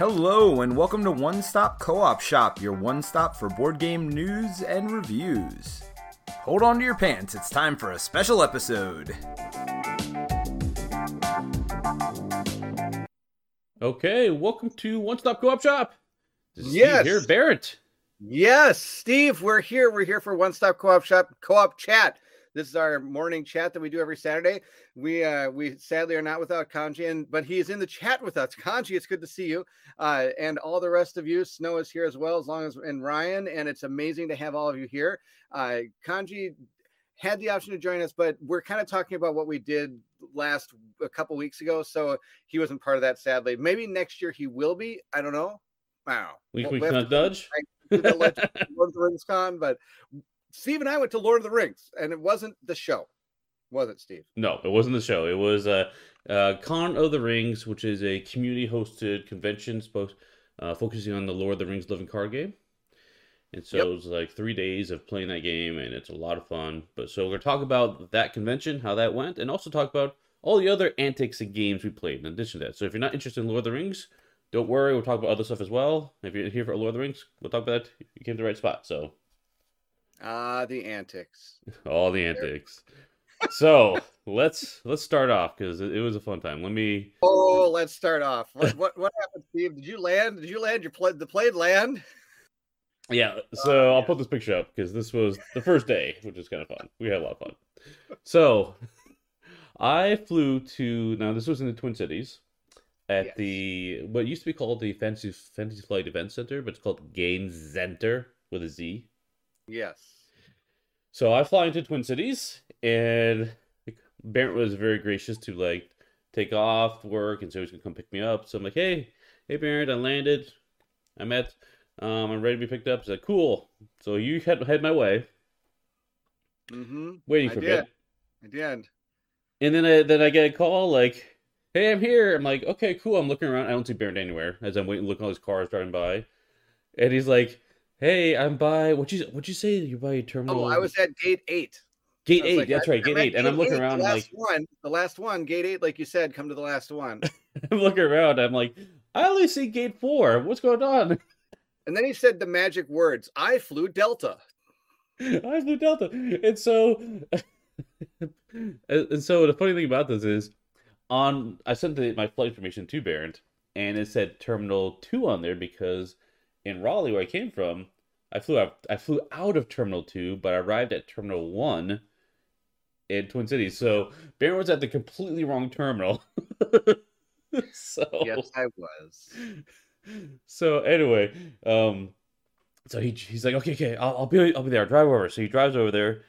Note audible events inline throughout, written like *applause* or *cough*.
Hello, and welcome to One Stop Co op Shop, your one stop for board game news and reviews. Hold on to your pants, it's time for a special episode. Okay, welcome to One Stop Co-op Shop. This is Yes. Steve here, Barrett. Yes, Steve, we're here. We're here for One Stop Co-op Shop Co-op Chat. This is our morning chat that we do every Saturday. We uh we sadly are not without Kanji, and but he is in the chat with us. Kanji, it's good to see you. Uh and all the rest of you. Snow is here as well, as long as and Ryan, and it's amazing to have all of you here. Uh Kanji had the option to join us, but we're kind of talking about what we did last a couple weeks ago. So he wasn't part of that, sadly. Maybe next year he will be. I don't know. Wow. We, we have cannot to- dodge. to the Legend of Lord of the Rings con, but Steve and I went to Lord of the Rings, and it wasn't the show, was it, Steve? No, it wasn't the show. It was uh, uh, Con of the Rings, which is a community-hosted convention supposed uh, focusing on the Lord of the Rings living card game. And so Yep. it was like three days of playing that game, and it's a lot of fun. But so we're gonna talk about that convention, how that went, and also talk about all the other antics and games we played in addition to that. So if you're not interested in Lord of the Rings, don't worry. We'll talk about other stuff as well. If you're here for Lord of the Rings, we'll talk about that. You came to the right spot. So Ah, the antics. *laughs* all the antics. *laughs* so let's let's start off because it, it was a fun time. Let me. Oh, let's start off. What *laughs* what, what happened, Steve? Did you land? Did you land your play the plane land? Yeah, so Oh, I'll put this picture up because this was the first day, which is kind of fun. We had a lot of fun. So I flew to now. This was in the Twin Cities at Yes. the what used to be called the Fantasy Fantasy Flight Event Center, but it's called Game Center with a Z. Yes. So I fly into Twin Cities, and Barrett was very gracious to like take off work, and so he's gonna come pick me up. So I'm like, hey, hey Barrett, I landed. I'm at, um, I'm ready to be picked up. He's like, cool. So you head head my way, Mm-hmm. waiting I for did. I did. And then I then I get a call like, hey, I'm here. I'm like, okay, cool. I'm looking around. I don't see Barrett anywhere as I'm waiting, looking at all these cars driving by, and he's like, hey, I'm by. What you what you say? You're by terminal. Oh, I was at gate eight. gate eight. like, that's I- right, gate eight. And I'm looking eight, around The like. last one, the last one, gate eight, like you said, come to the last one. *laughs* I'm looking around. I'm like, I only see gate four. What's going on? *laughs* And then he said the magic words, I flew Delta. I flew Delta. And so, *laughs* and so the funny thing about this is, on I sent the, my flight information to Barrett, and it said Terminal Two on there because in Raleigh, where I came from, I flew out. I flew out of Terminal Two, but I arrived at Terminal One in Twin Cities. So Barrett was at the completely wrong terminal. *laughs* so Yes, I was. so anyway, um, so he he's like, okay, okay, I'll, I'll be I'll be there. I'll drive over. So he drives over there.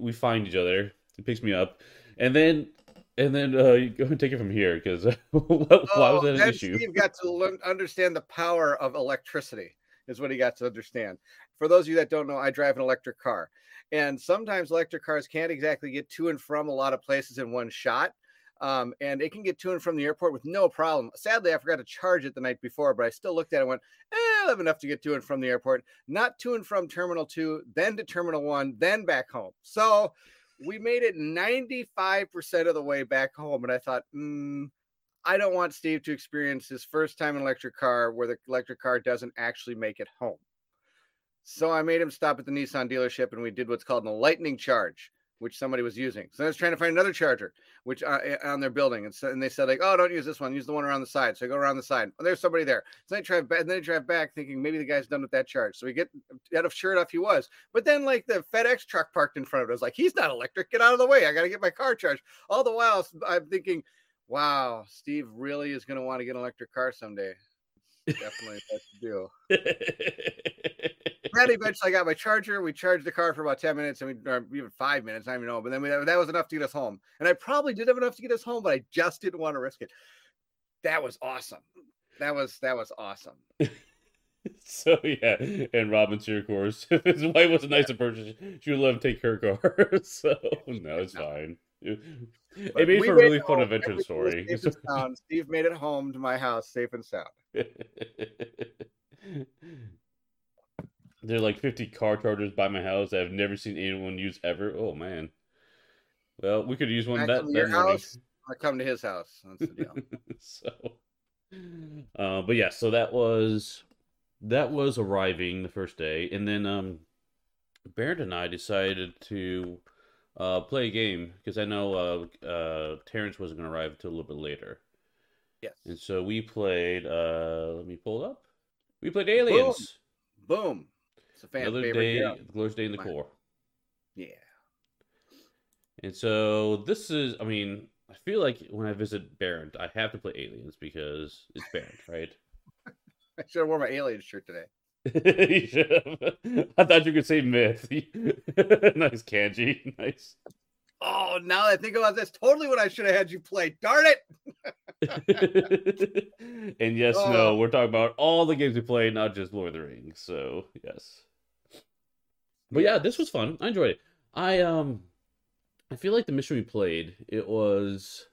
We find each other. He picks me up, and then and then uh, you go and take it from here because *laughs* why Oh, was that an issue? Steve got to learn, understand the power of electricity, is what he got to understand. For those of you that don't know, I drive an electric car. And sometimes electric cars can't exactly get to and from a lot of places in one shot. Um, and it can get to and from the airport with no problem. Sadly, I forgot to charge it the night before, but I still looked at it and went, eh, I have enough to get to and from the airport, not to and from Terminal 2, then to Terminal 1, then back home. So we made it 95% of the way back home. And I thought, mm, I don't want Steve to experience his first time in an electric car where the electric car doesn't actually make it home. So I made him stop at the Nissan dealership and we did what's called a lightning charge, which somebody was using. So I was trying to find another charger, which uh, uh, on their building. And, so, and they said like, oh, don't use this one. Use the one around the side. So I go around the side. Oh, there's somebody there. So I drive back. And then I drive back thinking maybe the guy's done with that charge. So we get out of sure enough he was. But then like the FedEx truck parked in front of it. I was like, he's not electric. Get out of the way. I got to get my car charged. All the while I'm thinking, wow, Steve really is going to want to get an electric car someday. It's definitely what to do. Then eventually I got my charger. We charged the car for about 10 minutes and we, or even five minutes. I don't even know. But then we, that was enough to get us home. And I probably did have enough to get us home, but I just didn't want to risk it. That was awesome. That was, that was awesome. *laughs* so yeah, and Robin's here, of course. *laughs* His wife was a nice person. She would let him take her car. *laughs* so no, it's No. fine. It, But it makes we for a really fun adventure story. safe and sound. Steve made it home to my house safe and sound. there are like 50 car chargers by my house that I've never seen anyone use ever. Oh man. Well, we could use one Back that, that your house? I come to his house. That's the deal. *laughs* so Uh, but yeah, so that was that was arriving the first day, and then um, Barrett and I decided to uh, play a game because I know uh, uh, Terrence wasn't going to arrive until a little bit later. Yes. And so we played. Uh, let me pull it up. We played Aliens. Boom. It's a fan Another favorite. day, yeah. glorious day in the Mine. core. Yeah. And so this is. I mean, I feel like when I visit Barrett, I have to play Aliens because it's Barrett, right? *laughs* I should have worn my alien shirt today. *laughs* you should have. I thought you could say myth. *laughs* nice kanji. Nice. Oh, now that I think about this, totally what I should have had you play. Darn it! *laughs* and yes, Oh. no, we're talking about all the games we played, not just Lord of the Rings. So yes. But yeah, this was fun. I enjoyed it. I um I feel like the mission we played, it was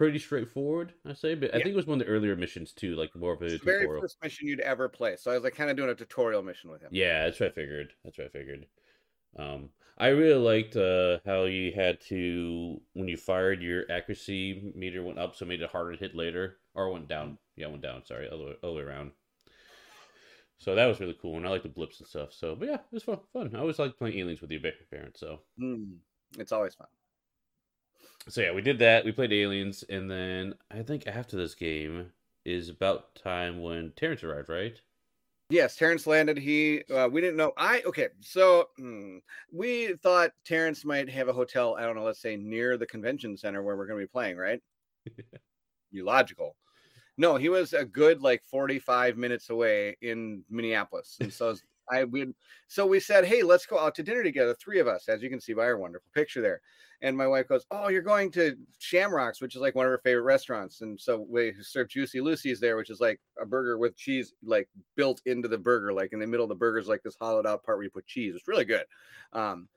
pretty straightforward, I say, but I Yeah. think it was one of the earlier missions too, like more of a It's the very first mission you'd ever play. So I was like kind of doing a tutorial mission with him. Yeah, that's what I figured. That's what I figured. Um, I really liked uh, how you had to when you fired, your accuracy meter went up, so it made it harder to hit later, or went down. Yeah, it went down. Sorry, other way, other way around. So that was really cool, and I like the blips and stuff. So, but yeah, it was fun. Fun. I always like playing aliens with your ba- parents. So, Mm, it's always fun. So yeah, we did that. We played aliens, and then I think after this game is about time when Terrence arrived, right? Yes, Terrence landed. He uh, we didn't know. I okay. So hmm, we thought Terrence might have a hotel. I don't know. Let's say near the convention center where we're going to be playing. Right? *laughs* you logical. No, he was a good like forty-five minutes away in Minneapolis, and so *laughs* I we so we said, hey, let's go out to dinner together, three of us, as you can see by our wonderful picture there. And my wife goes, oh, you're going to Shamrocks, which is like one of her favorite restaurants, and so we serve Juicy Lucy's there, which is like a burger with cheese like built into the burger, like in the middle of the burger is like this hollowed out part where you put cheese. It's really good. Um,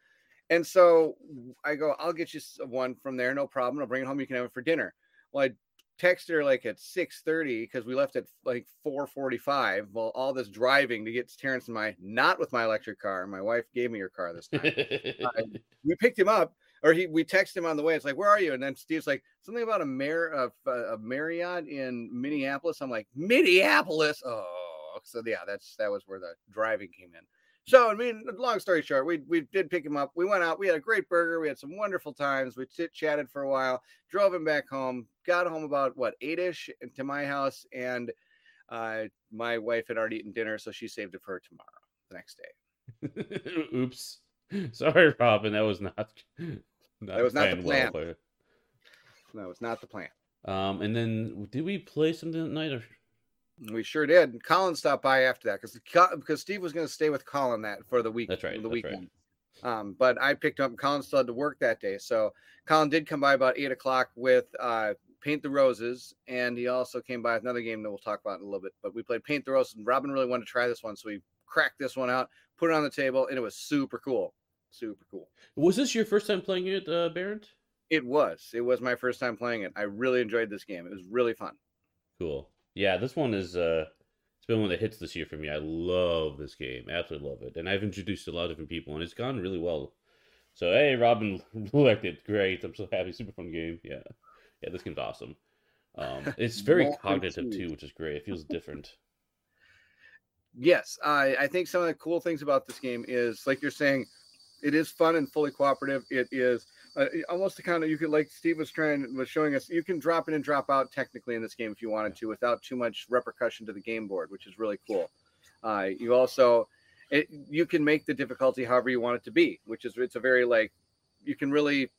and so I go, I'll get you one from there, no problem. I'll bring it home. You can have it for dinner. Well, I texted her like at 6:30 because we left at like 4:45. Well, all this driving to get to Terrence and my not with my electric car. My wife gave me her car this time. *laughs* we picked him up, or he we texted him on the way. It's like, where are you? And then Steve's like, something about a Mar of a Marriott in Minneapolis. I'm like, Minneapolis. Oh, so yeah, that's that was where the driving came in. So I mean, long story short, we we did pick him up. We went out. We had a great burger. We had some wonderful times. We chit chatted for a while. Drove him back home. Got home about what eight ish to my house, and uh, my wife had already eaten dinner, so she saved it for tomorrow, the next day. *laughs* Oops. *laughs* Sorry, Robin. That was not. Not That was not the well plan. No, it's not the plan. Um, and then did we play something that night? Or... We sure did. Colin stopped by after that because because Steve was going to stay with Colin that for the week. That's right, The that's right. weekend. Um, but I picked up. Colin still had to work that day, so Colin did come by about eight o'clock with uh, Paint the Roses, and he also came by with another game that we'll talk about in a little bit. But we played Paint the Roses, and Robin really wanted to try this one, so we cracked this one out, put it on the table, and it was super cool. Super cool. Was this your first time playing it, uh, Barrett? It was. It was my first time playing it. I really enjoyed this game. It was really fun. Cool. Yeah, this one is. uh It's been one of the hits this year for me. I love this game. Absolutely love it, and I've introduced a lot of different people, and it's gone really well. So hey, Robin *laughs* liked it. Great. I'm so happy. Super fun game. Yeah, yeah. This game's awesome. Um, *laughs* it's very cognitive too, which is great. It feels different. *laughs* Yes, I, I think some of the cool things about this game is, like you're saying, it is fun and fully cooperative. It is uh, almost the kind of you could, like Steve was trying was showing us, you can drop in and drop out technically in this game if you wanted to, without too much repercussion to the game board, which is really cool. Uh, you also, it, you can make the difficulty however you want it to be, which is it's a very like you can really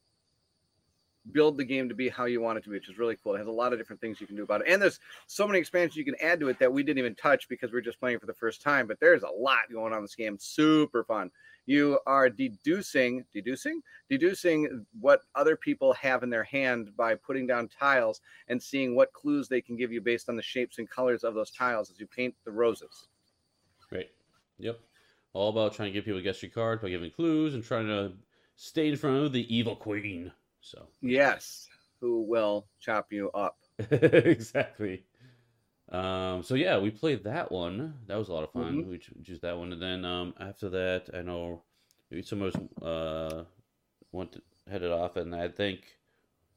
build the game to be how you want it to be, which is really cool. It has a lot of different things you can do about it, and there's so many expansions you can add to it that we didn't even touch because we are just playing for the first time. But there's a lot going on in this game. Super fun. You are deducing, deducing, deducing what other people have in their hand by putting down tiles and seeing what clues they can give you based on the shapes and colors of those tiles as you paint the roses. great Yep. All about trying to get people to guess your card by giving clues and trying to stay in front of the evil queen. So Yes, who will chop you up? *laughs* exactly. Um, so yeah, we played that one. That was a lot of fun. Mhm. We choose that one, and then um, after that, I know maybe some of us uh, went to, headed off, and I think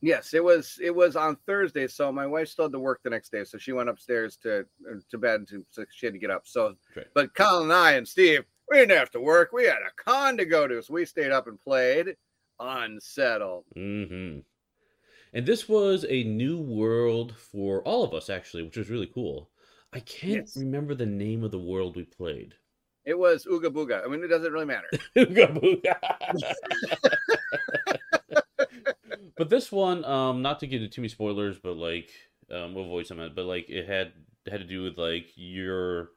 Yes, it was. It was on Thursday, so my wife still had to work the next day, so she went upstairs to uh, to bed to so she had to get up. So, Right. but Colin and I and Steve, we didn't have to work. We had a con to go to, so we stayed up and played Unsettled. hmm And this was a new world for all of us, actually, which was really cool. I can't Yes. remember the name of the world we played. It was Ooga Booga. I mean, it doesn't really matter. *laughs* Ooga booga. *laughs* but this one, um, not to get into too many spoilers, but like, um, we'll avoid some of it. But like, it had it had to do with like your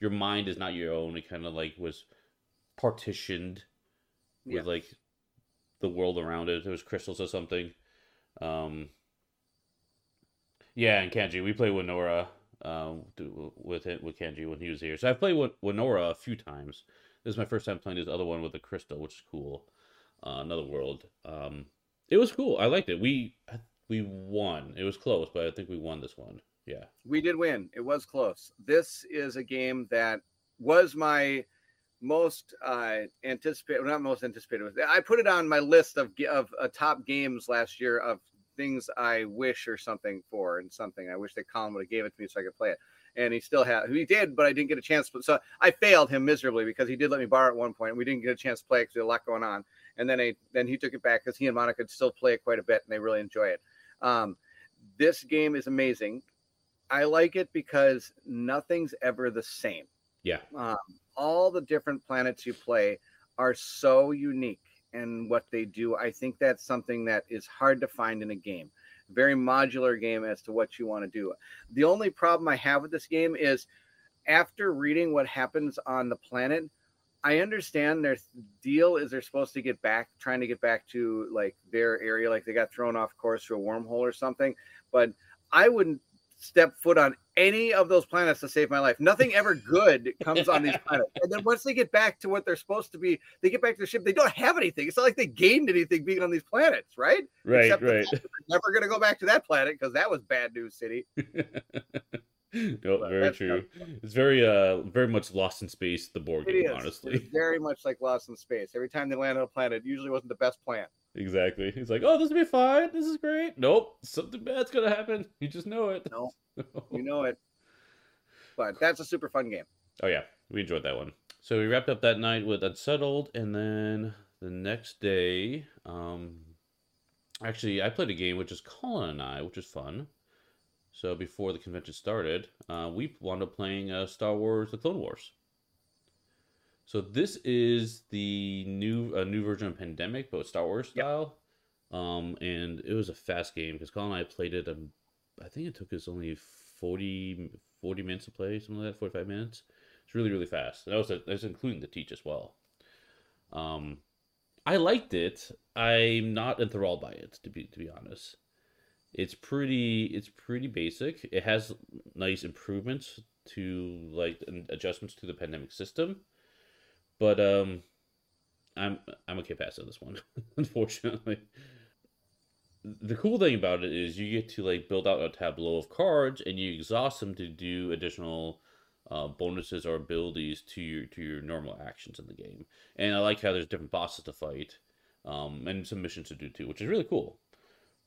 your mind is not your own. It kind of like was partitioned Yeah. with like the world around it. It was crystals or something. Um, yeah, and Kanji, we played Winora um, do- with it with Kanji when he was here. So I've played Win- Winora a few times. This is my first time playing this other one with the crystal, which is cool. Uh, another world. Um, it was cool. I liked it. We we won. It was close, but I think we won this one. Yeah. We did win. It was close. This is a game that was my most uh anticipated well, not most anticipated i put it on my list of of uh, top games last year of things i wish or something for and something i wish that colin would have gave it to me so i could play it. And he still had he did but i didn't get a chance so i failed him miserably because he did let me borrow at one point and we didn't get a chance to play because a lot going on. And then I, then he took it back because he and monica still play it quite a bit and they really enjoy it. Um this game is amazing. I like it because nothing's ever the same Yeah. um, all the different planets you play are so unique in what they do. I think that's something that is hard to find in a game. Very modular game as to what you want to do. The only problem I have with this game is after reading what happens on the planet, I understand their deal is they're supposed to get back, trying to get back to like their area, like they got thrown off course through a wormhole or something. But I wouldn't step foot on any of those planets to save my life. Nothing ever good comes on these *laughs* planets. And then once they get back to what they're supposed to be, they get back to the ship. They don't have anything. It's not like they gained anything being on these planets, right? Right. Except right. they're never going to go back to that planet because that was bad news city. *laughs* no, But very true. It's very uh very much lost in space. The board game, honestly. It's very much like Lost in Space. Every time they land on a planet, it usually wasn't the best plan. Exactly. He's like, oh, this will be fine. This is great. Nope, something bad's gonna happen. You just know it. No. *laughs* You know it. But that's a super fun game. oh yeah, we enjoyed that one. So we wrapped up that night with Unsettled, and then the next day, um, actually, I played a game with just Colin and I, which is fun. So before the convention started, uh, we wound up playing uh, Star Wars: The Clone Wars. So this is the new a new version of Pandemic, but Star Wars Yep. style. Um, and it was a fast game because Colin and I played it. Um, I think it took us only 40, 40 minutes to play, something like that, forty five minutes. It's really really fast. That was a, that was including the teach as well. Um, I liked it. I'm not enthralled by it to be to be honest. It's pretty it's pretty basic. It has nice improvements to like adjustments to the pandemic system. But um I'm I'm okay past this one, *laughs* unfortunately. The cool thing about it is you get to like build out a tableau of cards and you exhaust them to do additional uh, bonuses or abilities to your to your normal actions in the game. And I like how there's different bosses to fight, um, and some missions to do too, which is really cool.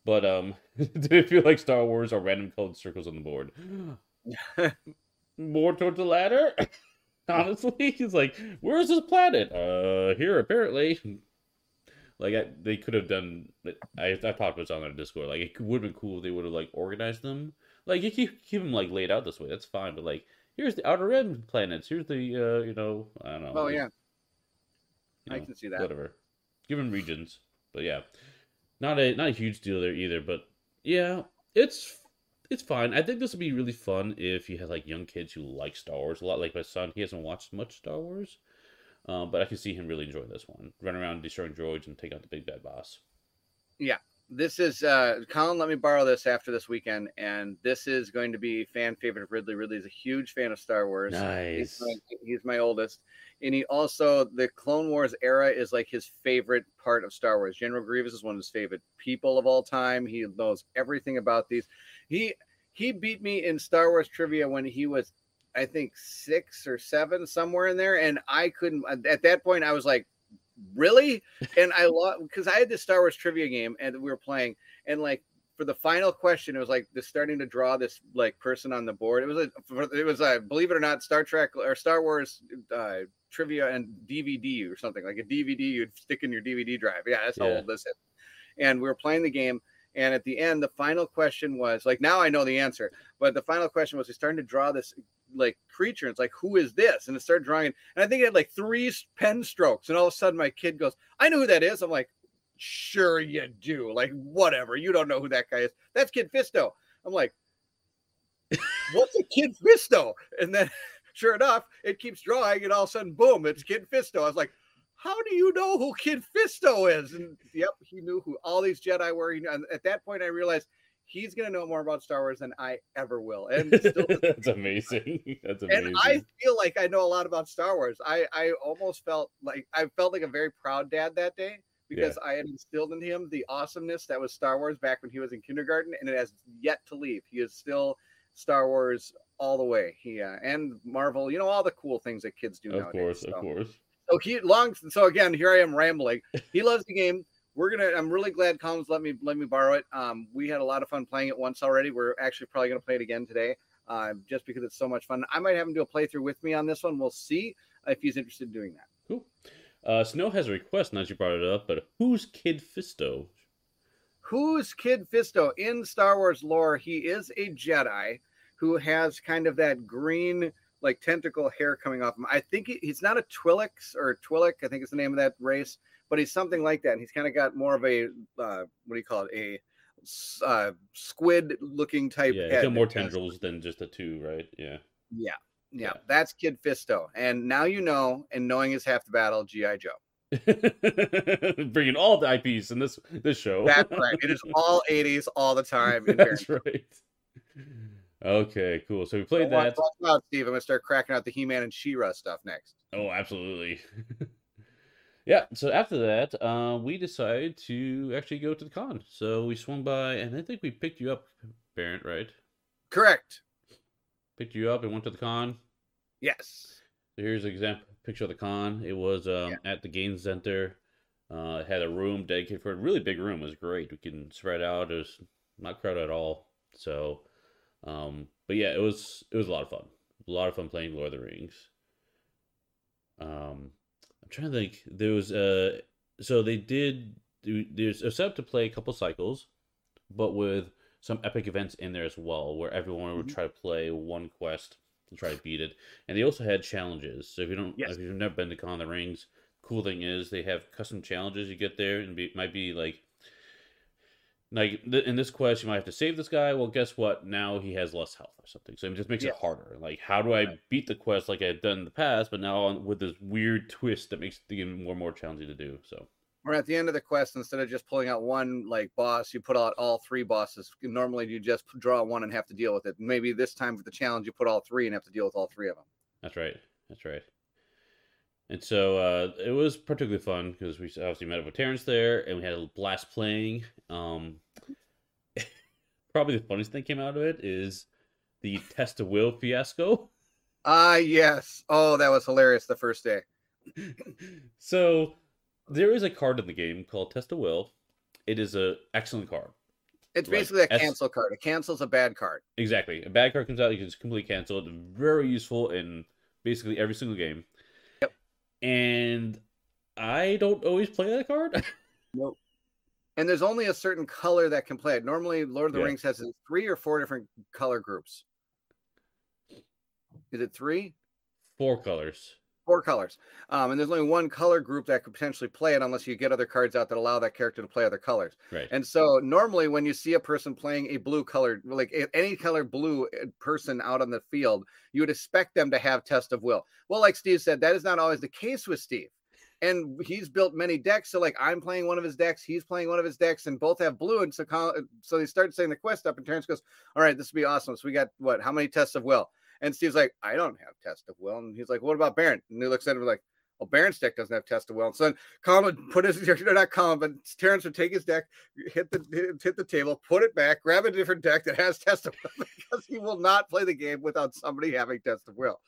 But um, *laughs* did it feel like Star Wars or random colored circles on the board? *laughs* More towards the latter. *laughs* Honestly, he's like, "Where's this planet? Uh, here apparently." *laughs* Like I, they could have done. I I talked about this on their Discord. Like it would have been cool if they would have like organized them. Like you keep keep them like laid out this way. That's fine. But like, here's the outer rim planets. Here's the uh, you know, I don't know. Oh like, yeah, you I know, can see that. whatever. Given regions, but yeah, not a not a huge deal there either. But yeah, it's it's fine. I think this would be really fun if you had like young kids who like Star Wars a lot. Like my son, he hasn't watched much Star Wars, um, but I can see him really enjoying this one. Run around destroying droids and take out the big bad boss. Yeah, this is uh Colin let me borrow this after this weekend, and this is going to be fan favorite of Ridley. Ridley's a huge fan of Star Wars. Nice. He's my, he's my oldest. And he also the Clone Wars era is like his favorite part of Star Wars. General Grievous is one of his favorite people of all time. He knows everything about these. He he beat me in Star Wars trivia when he was I think 6 or 7 somewhere in there and I couldn't at that point I was like really? And I lost *laughs* because I had this Star Wars trivia game and we were playing and like for the final question, it was like the starting to draw this like person on the board. It was a it was a believe it or not Star Trek or Star Wars uh, trivia and DVD or something like a DVD you'd stick in your DVD drive. Yeah, that's how Yeah. old this is. And we were playing the game, and at the end, the final question was like now I know the answer, but the final question was we starting to draw this like creature. And it's like who is this? And it started drawing, and I think it had like three pen strokes, and all of a sudden my kid goes, "I know who that is." I'm like. Sure, you do. Like, whatever. You don't know who that guy is. That's Kit Fisto. I'm like, *laughs* what's a Kit Fisto? And then, *laughs* sure enough, it keeps drawing, and all of a sudden, boom, it's Kit Fisto. I was like, how do you know who Kit Fisto is? And yep, he knew who all these Jedi were. And at that point, I realized he's going to know more about Star Wars than I ever will. And still *laughs* That's amazing. *laughs* That's amazing. and I feel like I know a lot about Star Wars. I I almost felt like I felt like a very proud dad that day because I had instilled in him the awesomeness that was Star Wars back when he was in kindergarten, and it has yet to leave. He is still Star Wars all the way. He uh, and Marvel, you know, all the cool things that kids do nowadays. of nowadays. course, so. of course. So he long. So again, here I am rambling. He loves the game. We're gonna. I'm really glad Collins let me let me borrow it. Um, we had a lot of fun playing it once already. We're actually probably gonna play it again today. Uh, just because it's so much fun. I might have him do a playthrough with me on this one. We'll see if he's interested in doing that. Cool. Uh, Snow has a request now that you brought it up, but who's Kit Fisto? Who's Kit Fisto in Star Wars lore? He is a Jedi who has kind of that green, like tentacle hair coming off him. I think he, he's not a Twilix or Twi'lek. I think it's the name of that race, but he's something like that. And he's kind of got more of a uh, what do you call it? A uh, squid-looking type. Yeah, head got more tendrils than just the two, right? Yeah. Yeah, yeah, Yeah. that's Kit Fisto. And now you know, and knowing is half the battle. GI Joe. *laughs* Bringing all the IPs in this this show. That's right. It is all '80s all the *laughs* time. That's right. Okay, cool. So we played that. watch out, Steve. I'm gonna start cracking out the He-Man and She-Ra stuff next. Oh, absolutely. *laughs* yeah. So after that, uh, we decided to actually go to the con. So we swung by, and I think we picked you up, Barrett. Right? Correct. Picked you up and went to the con. Yes. So here's an example picture of the con. It was um, at the game center. Uh, it had a room dedicated for a really big room. It was great. We can spread out. It was not crowded at all. So, um, but yeah, it was it was a lot of fun. A lot of fun playing Lord of the Rings. Um, I'm trying to think. There was uh, so they did. There's a setup to play a couple cycles, but with some epic events in there as well, where everyone would Mhm. try to play one quest to try to beat it. And they also had challenges. So if you don't, Yes. if you've never been to Con of the Rings, cool thing is they have custom challenges you get there, and be, it might be like, like th- in this quest you might have to save this guy. Well, guess what? Now he has less health or something. So it just makes Yeah. it harder. Like, how do I beat the quest like I've done in the past, but now on, with this weird twist that makes the game more and more challenging to do. So Or at the end of the quest, instead of just pulling out one like boss, you put out all three bosses. Normally, you just draw one and have to deal with it. Maybe this time for the challenge, you put all three and have to deal with all three of them. That's right. That's right. And so uh, it was particularly fun because we obviously met up with Terrence there, and we had a blast playing. Um, *laughs* probably the funniest thing came out of it is the test of will fiasco. Ah, yes. Oh, that was hilarious the first day. *laughs* so there is a card in the game called Test of Will. It is an excellent card. It's Like basically a S- cancel card. It cancel's a bad card. Exactly. A bad card comes out, you can just completely cancel it. Very useful in basically every single game. And I don't always play that card. *laughs* Nope. And there's only a certain color that can play it. Normally, Lord of the Yeah. Rings has three or four different color groups. Is it three? Four colors. Four colors. Um, and there's only one color group that could potentially play it unless you get other cards out that allow that character to play other colors. Right. And so normally when you see a person playing a blue colored, like any color blue uh, person out on the field, you would expect them to have test of will. Well, like Steve said, that is not always the case with Steve. And he's built many decks. So like I'm playing one of his decks, he's playing one of his decks, and both have blue. And so Colin- so they start saying the quest up, and Terrence goes, "All right, this will be awesome." So we got what? How many tests of will? And Steve's like, "I don't have test of will." And he's like, "What about Barrett?" And he looks at him like, "Well, Barrett's deck doesn't have test of will." And so then Colin would put his, *laughs* not Colin, but Terrence would take his deck, hit the hit, hit the table, put it back, grab a different deck that has *laughs* test of will *laughs* because he will not play the game without somebody having test of will.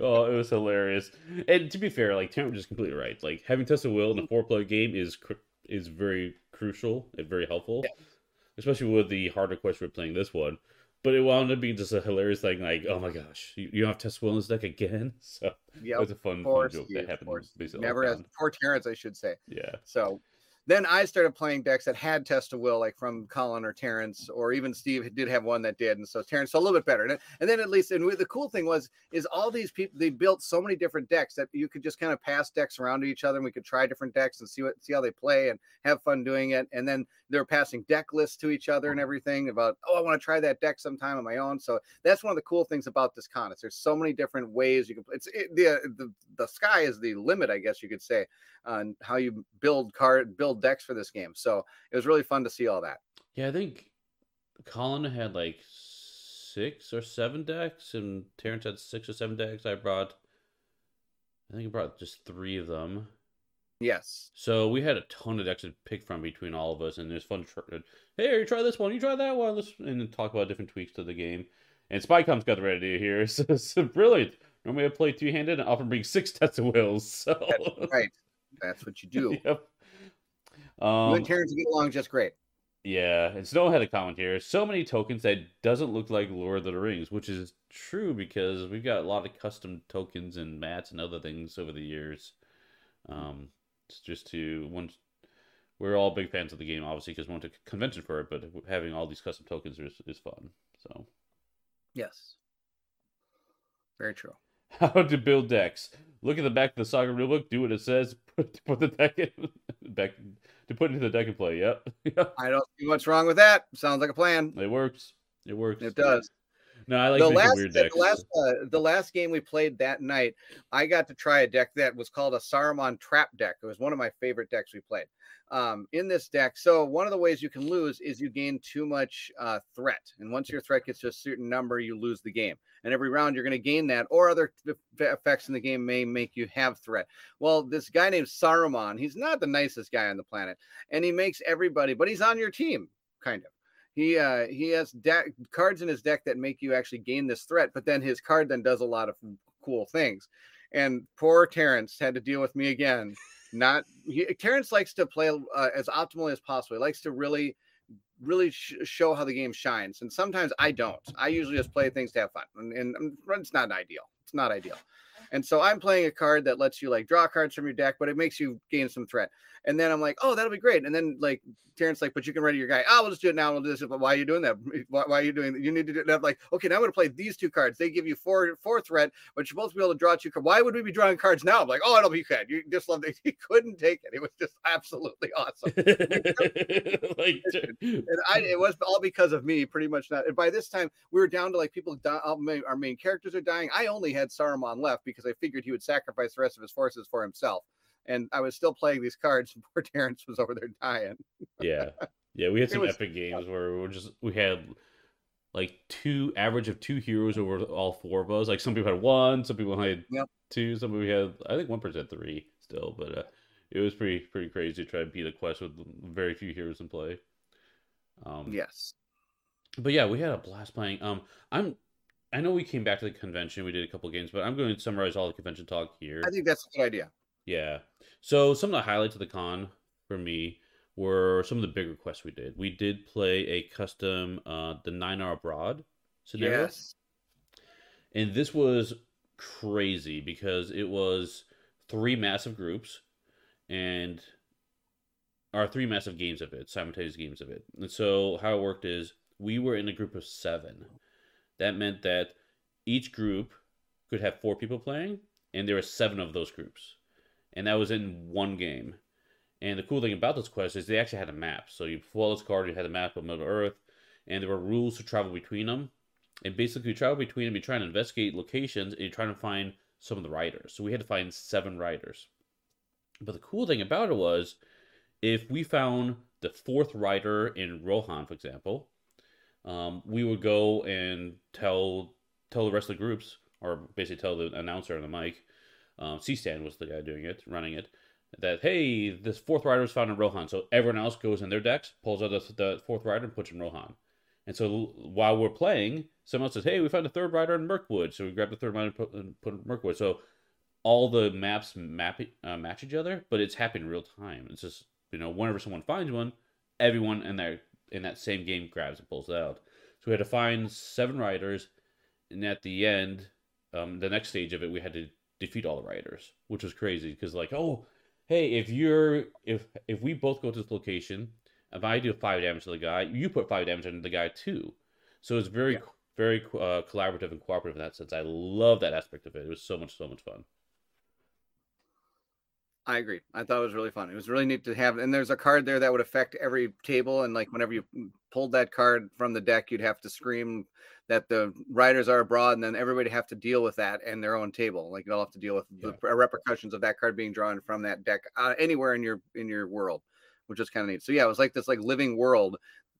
oh, it was hilarious. And to be fair, like Terrence was just completely right. Like having Test of Will in a four player game is cr- is very crucial and very helpful, yeah. especially with the harder quest we're playing this one. But it wound up being just a hilarious thing, like, oh my gosh, you, you don't have Test Will in deck again. *laughs* So yeah, it was a fun, fun joke that happened. Never has poor Terrence, I should say. Yeah. So then I started playing decks that had test of will, like from Colin or Terrence, or even Steve did have one that did, and so Terrence so a little bit better. And, then at least, and the cool thing was, is all these people they built so many different decks that you could just kind of pass decks around to each other, and we could try different decks and see what see how they play and have fun doing it. And then they're passing deck lists to each other and everything about, oh, I want to try that deck sometime on my own. So that's one of the cool things about this con. Is there's so many different ways you can. It's it, the the the sky is the limit, I guess you could say, on how you build card build decks for this game. So it was really fun to see all that. Yeah, I think Colin had like six or seven decks, and Terrence had six or seven decks. I brought, I think I brought just three of them. Yes. So we had a ton of decks to pick from between all of us, and it was fun. To try, uh, hey, you try this one, you try that one, let's and talk about different tweaks to the game. And Spycom's got the right idea here. *laughs* So it's brilliant. Normally I play two handed and often bring six *laughs* Test of Wills. So right. That's what you do. *laughs* yep. Um, you and Terrence get along just great. Yeah, and Snow had a comment here. So many tokens that doesn't look like Lord of the Rings, which is true because we've got a lot of custom tokens and mats and other things over the years. Um, it's just to one, we're all big fans of the game, obviously, because we went to convention for it. But having all these custom tokens is, is fun. So, yes, very true. *laughs* How to build decks. Look at the back of the Saga rulebook. Do what it says. *laughs* Put, put the deck in *laughs* back to put into the deck and play. Yep. *laughs* I don't see what's wrong with that. Sounds like a plan. It works. It works. It does. No, I like the last, weird decks. The last, uh, the last game we played that night, I got to try a deck that was called a Saruman Trap deck. It was one of my favorite decks we played. Um, in this deck, so one of the ways you can lose is you gain too much uh, threat, and once your threat gets to a certain number, you lose the game. And every round, you're going to gain that, or other effects in the game may make you have threat. Well, this guy named Saruman, he's not the nicest guy on the planet, and he makes everybody, but he's on your team, kind of he uh he has cards in his deck that make you actually gain this threat but then his card then does a lot of cool things. And poor terrence had to deal with me again. Not he, terrence likes to play uh, as optimally as possible. He likes to really really sh- show how the game shines. And sometimes i don't. I usually just play things to have fun. And, and it's not ideal. It's not ideal. And so I'm playing a card that lets you like draw cards from your deck, but it makes you gain some threat. And then I'm like, oh, that'll be great. And then like Terrence, like, but you can ready your guy. Oh, we'll just do it now. We'll do this. But why are you doing that? Why, why are you doing that? You need to do that. Like, okay, now I'm going to play these two cards. They give you four four threat, but you're supposed to be able to draw two cards. Why would we be drawing cards now? I'm like, oh, it'll be good. You just love it. He *laughs* couldn't take it. It was just absolutely awesome. *laughs* like, *laughs* and I, it was all because of me, pretty much. Not. And by this time, we were down to like people. Our main characters are dying. I only had Saruman left because I figured he would sacrifice the rest of his forces for himself and I was still playing these cards. *laughs* And poor Terrence was over there dying. yeah, yeah, we had *laughs* some was, epic games where we were just we had like two average of two heroes over all four of us. Like some people had one, some people had yep. two, some people had I think one person had three still, but uh, it was pretty pretty crazy to try to beat a quest with very few heroes in play. Um, yes, but yeah, we had a blast playing. Um, I'm I know we came back to the convention, we did a couple games, but I'm going to summarize all the convention talk here. I think that's a good idea. Yeah. So some of the highlights of the con for me were some of the bigger quests we did. We did play a custom uh the Nine are Abroad scenario. Yes. And this was crazy because it was three massive groups and our three massive games of it, simultaneous games of it. And so how it worked is we were in a group of seven. That meant that each group could have four people playing, and there were seven of those groups and that was in one game. And the cool thing about this quest is they actually had a map. So you pull this card, you had a map of Middle Earth, and there were rules to travel between them. And basically, you travel between them, you try to investigate locations, and you're trying to find some of the riders. So we had to find seven riders. But the cool thing about it was, if we found the fourth rider in Rohan, for example, um, we would go and tell tell the rest of the groups, or basically tell the announcer on the mic, um, Seastan was the guy doing it, running it, that, hey, this fourth rider was found in Rohan. So everyone else goes in their decks, pulls out the, the fourth rider, and puts in Rohan. And so while we're playing, someone else says, hey, we found a third rider in Mirkwood. So we grab the third rider and put, and put in Mirkwood. So all the maps map uh, match each other, but it's happening real time. It's just, you know, whenever someone finds one, everyone in there in that same game grabs and pulls it out. So we had to find seven riders, and at the end, um, the next stage of it, we had to defeat all the riders, which was crazy because like, oh, hey, if you're if if we both go to this location, if I do five damage to the guy, you put five damage on the guy too. So it's very Yeah. very uh, collaborative and cooperative in that sense. I love that aspect of it. It was so much so much fun. I agree. I thought it was really fun. It was really neat to have. And there's a card there that would affect every table. And like whenever you pulled that card from the deck, you'd have to scream that the riders are abroad, and then everybody have to deal with that and their own table. Like they'll have to deal with the repercussions of that card being drawn from that deck uh, anywhere in your in your world, which is kind of neat. So yeah, it was like this like living world,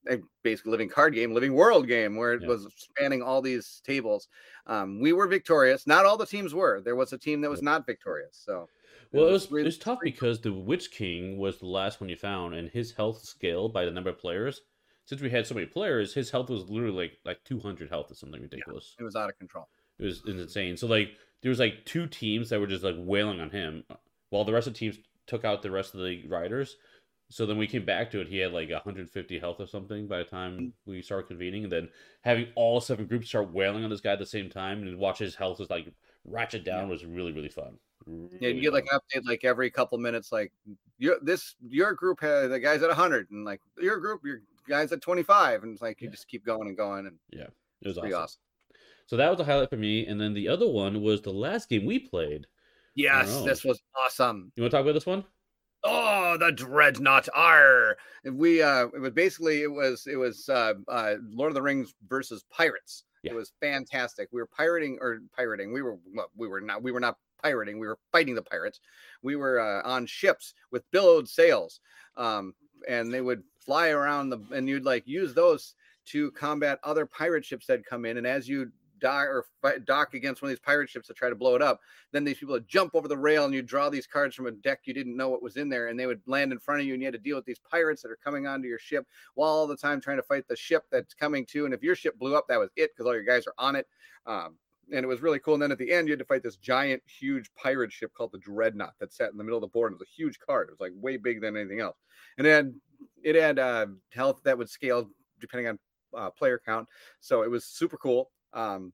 a basically living card game, living world game, where it Yeah. was spanning all these tables. Um, we were victorious. Not all the teams were. There was a team that was not victorious. So. Well, it was, it was tough because the Witch King was the last one you found, and his health scaled by the number of players. Since we had so many players, his health was literally like like 200 health or something ridiculous. it was out of control. It was insane. So like there was like two teams that were just like wailing on him, uh, while the rest of the teams took out the rest of the riders. So then we came back to it. He had like 150 health or something by the time mm. we started convening, and then having all seven groups start wailing on this guy at the same time and watch his health just like ratchet down was really really fun. Yeah, you get like an update like every couple minutes, like your this your group had the guys at hundred, and like your group, your guys at twenty five, and it's like you Yeah. just keep going and going, and yeah, it was awesome. awesome. So that was a highlight for me. And then the other one was the last game we played. Yes, this was awesome. You want to talk about this one? Oh, the dreadnought R. We uh, it was basically it was it was uh, uh, Lord of the Rings versus pirates. Yeah. It was fantastic. We were pirating or pirating. We were well, we were not we were not pirating. We were fighting the pirates. We were uh, on ships with billowed sails, um, and they would fly around the and you'd like use those to combat other pirate ships that come in. And as you dock or dock against one of these pirate ships to try to blow it up, then these people would jump over the rail and you draw these cards from a deck you didn't know what was in there, and they would land in front of you, and you had to deal with these pirates that are coming onto your ship while all the time trying to fight the ship that's coming to. And if your ship blew up, that was it because all your guys are on it. Um, and it was really cool. And then at the end, you had to fight this giant, huge pirate ship called the Dreadnought that sat in the middle of the board. It was a huge card. It was like way bigger than anything else. And it had it had uh, health that would scale depending on uh, player count. So it was super cool. Um,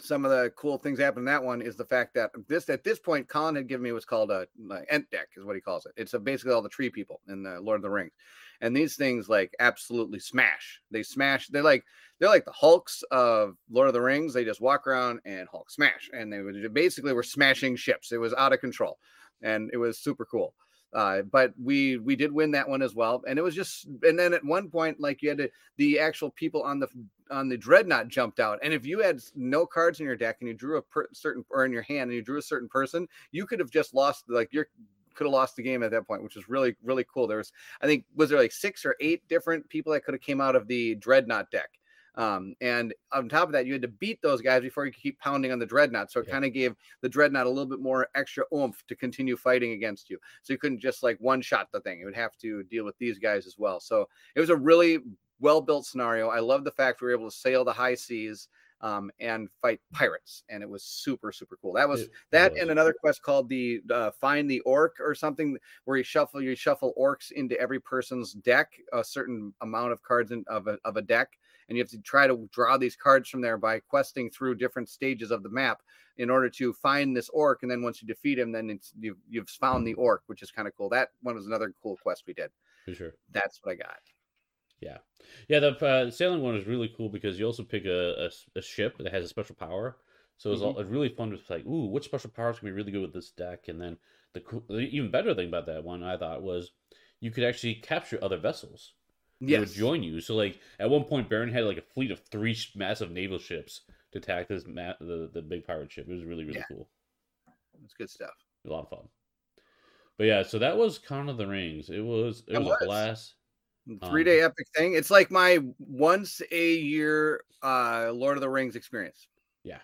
some of the cool things happened in that one is the fact that this at this point Colin had given me what's called a, a ent deck is what he calls it. It's a, basically all the tree people in the Lord of the Rings, and these things like absolutely smash. They smash. They're like they're like the Hulks of Lord of the Rings. They just walk around and Hulk smash, and they basically were smashing ships. It was out of control, and it was super cool. Uh, but we we did win that one as well, and it was just and then at one point like you had to the actual people on the on the dreadnought jumped out, and if you had no cards in your deck and you drew a per- certain or in your hand and you drew a certain person, you could have just lost like your could have lost the game at that point, which was really really cool. There was I think was there like six or eight different people that could have came out of the dreadnought deck. Um, and on top of that, you had to beat those guys before you could keep pounding on the dreadnought. So it Yeah. kind of gave the dreadnought a little bit more extra oomph to continue fighting against you. So you couldn't just like one shot the thing. You would have to deal with these guys as well. So it was a really well built scenario. I love the fact we were able to sail the high seas um, and fight pirates, and it was super super cool. That was It that was. and another quest called the uh, find the orc or something where you shuffle you shuffle orcs into every person's deck a certain amount of cards in, of a, of a deck and you have to try to draw these cards from there by questing through different stages of the map in order to find this orc and then once you defeat him then it's you've, you've found the orc which is kind of cool that one was another cool quest we did for sure. that's what i got Yeah, yeah. The uh, sailing one is really cool because you also pick a a ship that has a special power. So it's all it's really fun to like, ooh, which special powers can be really good with this deck? And then the, the even better thing about that one I thought was you could actually capture other vessels. They would yes join you. So like at one point, Barrett had like a fleet of three massive naval ships to attack this ma- the the big pirate ship. It was really really Yeah. cool. it's good stuff A lot of fun. But yeah, so that was Con of the Rings. It was it It was, was. a blast. Three day epic thing it's like my once a year uh lord of the rings experience Yeah,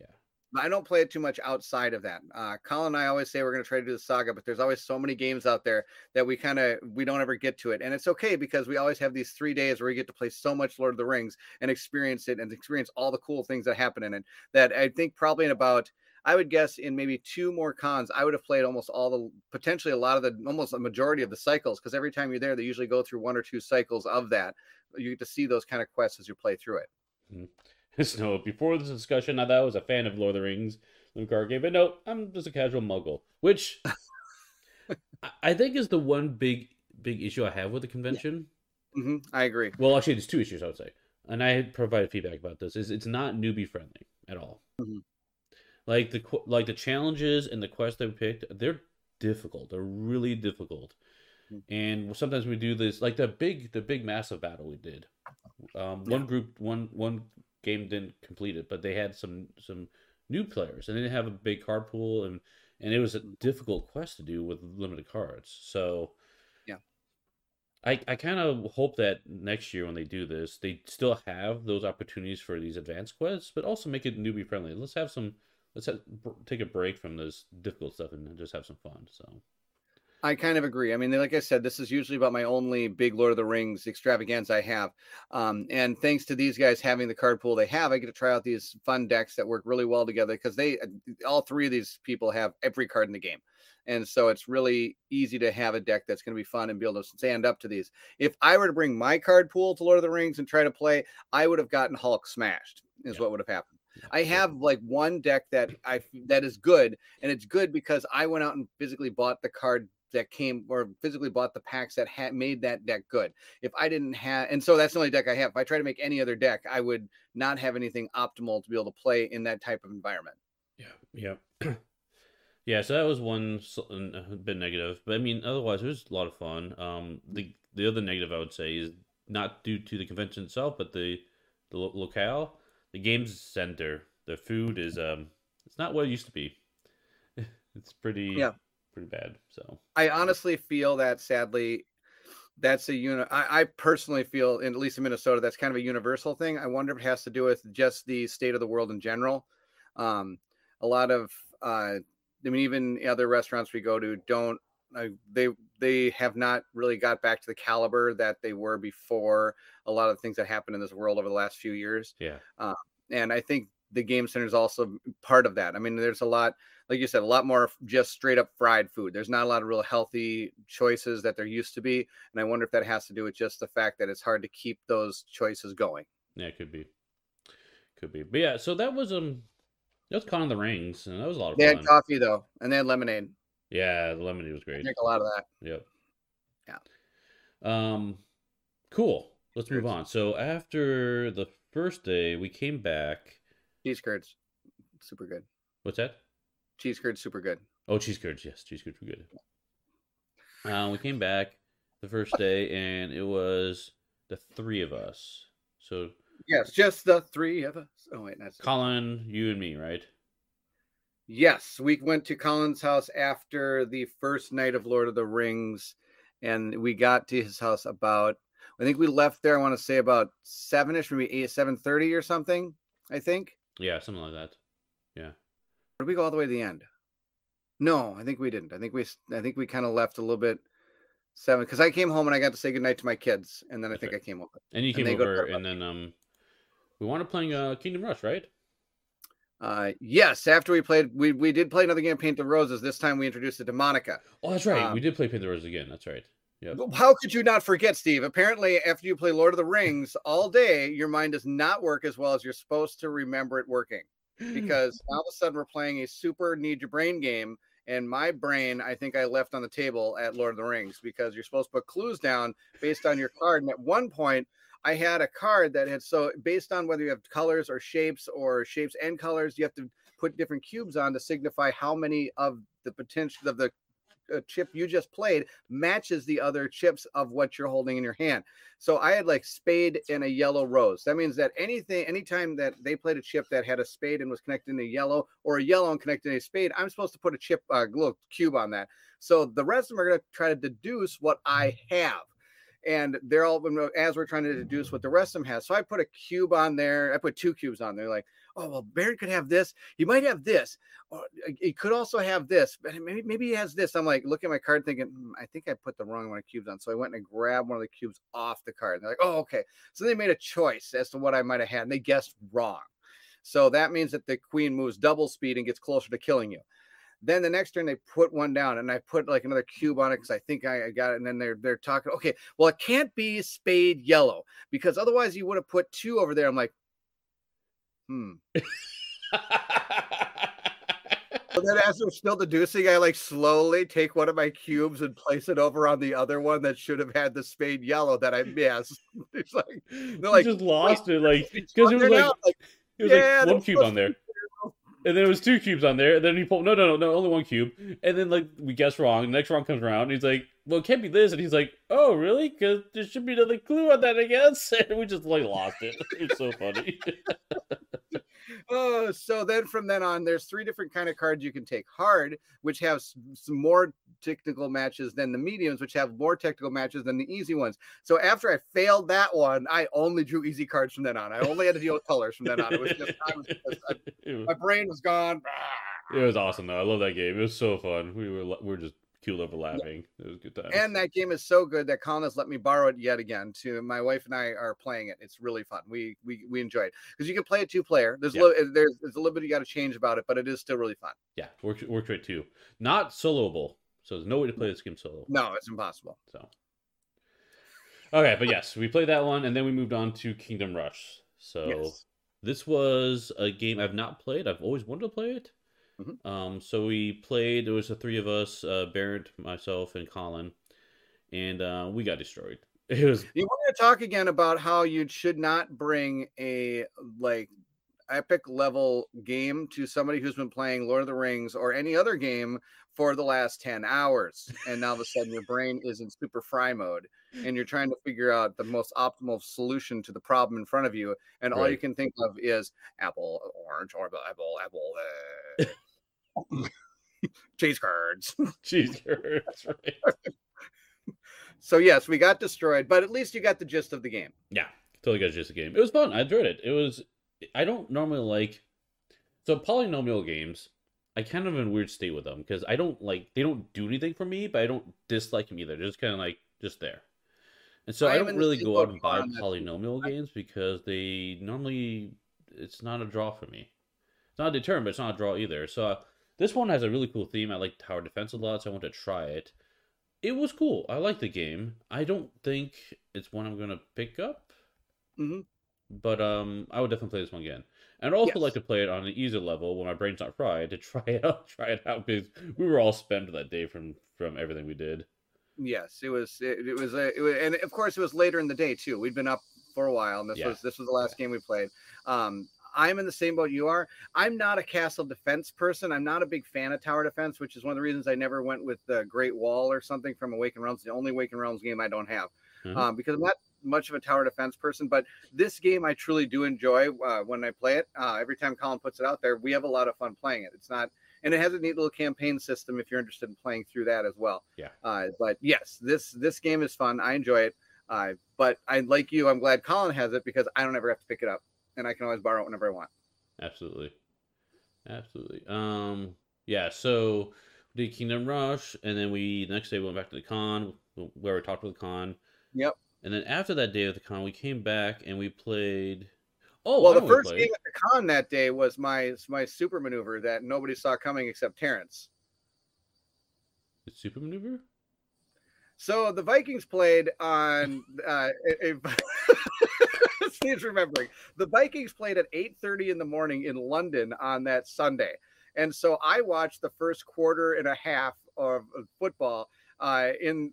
yeah. I don't play it too much outside of that. Uh, Colin and I always say we're going to try to do the saga, but there's always so many games out there that we kind of we don't ever get to it, and it's okay because we always have these three days where we get to play so much Lord of the Rings and experience it and experience all the cool things that happen in it. That I think probably in about I would guess in maybe two more cons, I would have played almost all the potentially a lot of the almost a majority of the cycles because every time you're there, they usually go through one or two cycles of that. You get to see those kind of quests as you play through it. Mm-hmm. *laughs* So before this discussion, I thought I was a fan of Lord of the Rings, Luke game, but no, I'm just a casual muggle, which *laughs* I think is the one big big issue I have with the convention. Yeah. Mm-hmm. I agree. Well, actually, there's two issues I would say, and I had provided feedback about this. Is it's not newbie friendly at all. Mm-hmm. Like the like the challenges and the quests they picked, they're difficult. They're really difficult. Mm-hmm. And sometimes we do this, like the big, the big massive battle we did. Um, one group, one one game didn't complete it, but they had some some new players, and they didn't have a big card pool, and and it was a difficult quest to do with limited cards. So, yeah, I I kind of hope that next year when they do this, they still have those opportunities for these advanced quests, but also make it newbie friendly. Let's have some. Let's have, take a break from this difficult stuff and just have some fun. So. I kind of agree. I mean, like I said, this is usually about my only big Lord of the Rings extravaganza I have. Um, and thanks to these guys having the card pool they have, I get to try out these fun decks that work really well together because they, all three of these people have every card in the game. And so it's really easy to have a deck that's going to be fun and be able to stand up to these. If I were to bring my card pool to Lord of the Rings and try to play, I would have gotten Hulk smashed, is yeah. what would have happened. I have like one deck that I that is good, and it's good because I went out and physically bought the card that came or physically bought the packs that had made that deck good. If I didn't have, and so that's the only deck I have. If I try to make any other deck, I would not have anything optimal to be able to play in that type of environment. Yeah, yeah, *clears throat* yeah. So that was one a bit negative, but I mean, otherwise it was a lot of fun. Um, the the other negative I would say is not due to the convention itself, but the the locale, the games center. The food is um, it's not what it used to be. *laughs* it's pretty yeah pretty bad. So I honestly feel that sadly, that's a unit. I, I, personally feel, in, at least in Minnesota, that's kind of a universal thing. I wonder if it has to do with just the state of the world in general. Um, a lot of, uh, I mean, even other restaurants we go to don't. They they have not really got back to the caliber that they were before. A lot of the things that happened in this world over the last few years. Yeah. Uh, and I think the game center is also part of that. I mean, there's a lot, like you said, a lot more just straight up fried food. There's not a lot of real healthy choices that there used to be, and I wonder if that has to do with just the fact that it's hard to keep those choices going. Yeah, it could be, could be. But yeah, so that was um, that was Con of the Rings, and that was a lot of they fun. had coffee though, and they had lemonade. Yeah, the lemonade was great. I drink a lot of that. Yep. Yeah. Um, cool. Let's move on. So after the first day, we came back Cheese curds, super good. What's that? Cheese curds, super good. Oh, cheese curds, yes, cheese curds were good. Uh, we came back the first *laughs* day, and it was the three of us. So yes, just the three of us. Oh wait, that's Colin, you and me, right? Yes, we went to Colin's house after the first night of Lord of the Rings, and we got to his house about. I think we left there. I want to say about seven ish, maybe eight, seven thirty or something. I think. Yeah, something like that. Yeah. Did we go all the way to the end? No, I think we didn't. I think we I think we kind of left a little bit seven because I came home and I got to say goodnight to my kids, and then I think right. I came over. And you came and over, and then um, we wanted playing uh Kingdom Rush, right? Uh, yes. After we played, we we did play another game, Paint the Roses. This time we introduced it to Monica. Oh, that's right. Um, we did play Paint the Roses again. That's right. Yep. How could you not forget, Steve? Apparently, after you play Lord of the Rings *laughs* all day, your mind does not work as well as you're supposed to remember it working. *gasps* Because all of a sudden we're playing a super need your brain game, and my brain, I think I left on the table at Lord of the Rings because you're supposed to put clues down based on your card. And at one point, I had a card that had so based on whether you have colors or shapes or shapes and colors, you have to put different cubes on to signify how many of the potential of the uh, chip you just played matches the other chips of what you're holding in your hand. So I had like spade and a yellow rose. That means that anything, anytime that they played a chip that had a spade and was connected in a yellow or a yellow and connected in a spade, I'm supposed to put a chip, a uh, little cube on that. So the rest of them are going to try to deduce what I have and they're all as we're trying to deduce what the rest of them has. So I put a cube on there. I put two cubes on there. Like, oh well, Barrett could have this. He might have this. Or he could also have this, but maybe maybe he has this. I'm like looking at my card, thinking, mm, I think I put the wrong one of cubes on. So I went and grabbed one of the cubes off the card. And they're like, oh okay. So they made a choice as to what I might have had, and they guessed wrong. So that means that the queen moves double speed and gets closer to killing you. Then the next turn they put one down, and I put like another cube on it because I think I, I got it. And then they're they're talking, okay, well it can't be spade yellow because otherwise you would have put two over there. I'm like, hmm. *laughs* So then as they're still deducing, I like slowly take one of my cubes and place it over on the other one that should have had the spade yellow that I missed. *laughs* It's like they're You just lost it, like because it was like now." Like, it was yeah, like one cube on there, and then it was two cubes on there. And then he pulled no, no, no, no, only one cube. And then like we guess wrong. The next round comes around, and he's like, "Well, it can't be this." And he's like, "Oh, really? Because there should be another clue on that, I guess." *laughs* And we just like lost it. *laughs* It's so funny. *laughs* Oh, so then from then on, there's three different kind of cards you can take. Hard, which have some more technical matches than the mediums, which have more technical matches than the easy ones. So after I failed that one, I only drew easy cards from then on. I only had to deal with colors from then on. It was just I was just, I, *laughs* my brain was gone. it was awesome though. I love that game. It was so fun. We were we were just keeled over laughing. It was a good time. And that game is so good that Colin has let me borrow it yet again. To my wife and I are playing it. It's really fun. We we we enjoy it because you can play it two player. There's Yeah. a little, there's there's a little bit you got to change about it, but it is still really fun. yeah, works works great too. Not soloable, so there's no way to play this game solo. No, it's impossible. So, okay, but yes, we played that one, and then we moved on to Kingdom Rush. So Yes. this was a game I've not played. I've always wanted to play it. Mhm. Um, so we played. There was the three of us: uh, Barrett, myself, and Colin, and uh, we got destroyed. *laughs* It was You want to talk again about how you should not bring a like epic level game to somebody who's been playing Lord of the Rings or any other game for the last 10 hours. And now all of a sudden your brain is in super fry mode and you're trying to figure out the most optimal solution to the problem in front of you. And all you can think of is apple, orange, or apple, apple, uh, chase cards. cheese curds, *laughs* *laughs* right? So, yes, we got destroyed, but at least you got the gist of the game. Yeah, totally got the gist of the game. It was fun. I enjoyed it. It was. I don't normally like. So polyomino games, I kind of in a weird state with them because I don't like they don't do anything for me, but I don't dislike them either. They're just kind of like just there. And so I I, don't really go out and buy on that polyomino games because they normally it's not a draw for me. It's not a deterrent, but it's not a draw either. So uh, this one has a really cool theme. I like tower defense a lot, so I want to try it. It was cool. I like the game. I don't think it's one I'm gonna pick up Mhm. But um, I would definitely play this one again. And I'd also Yes. like to play it on an easier level when my brain's not fried to try *laughs* it out, try it out because we were all spent that day from from everything we did. Yes, it was. It, it was a. It was, and of course, it was later in the day too. We'd been up for a while, and this Yeah. was this was the last game we played. Um, I'm in the same boat you are. I'm not a castle defense person. I'm not a big fan of tower defense, which is one of the reasons I never went with the Great Wall or something from Awakened Realms. The only Awakened Realms game I don't have, Mhm. um, because I'm not much of a tower defense person. But this game I truly do enjoy uh, when I play it. Uh, every time Colin puts it out there, we have a lot of fun playing it. It's not, and it has a neat little campaign system if you're interested in playing through that as well. Yeah. Uh, but yes, this this game is fun. I enjoy it. Uh, but I like you. I'm glad Colin has it because I don't ever have to pick it up, and I can always borrow it whenever I want. Absolutely, absolutely. Um, yeah. So did Kingdom Rush, and then we the next day we went back to the con where we talked with the con. Yep. And then after that day of the con, we came back and we played. Oh, well, the we first game at the con that day was my my super maneuver that nobody saw coming except Terrence. The Super Maneuver. So the Vikings played on. Uh, a, a- *laughs* Steve's remembering the Vikings played at 8:30 in the morning in London on that Sunday, and so I watched the first quarter and a half of, of football uh, in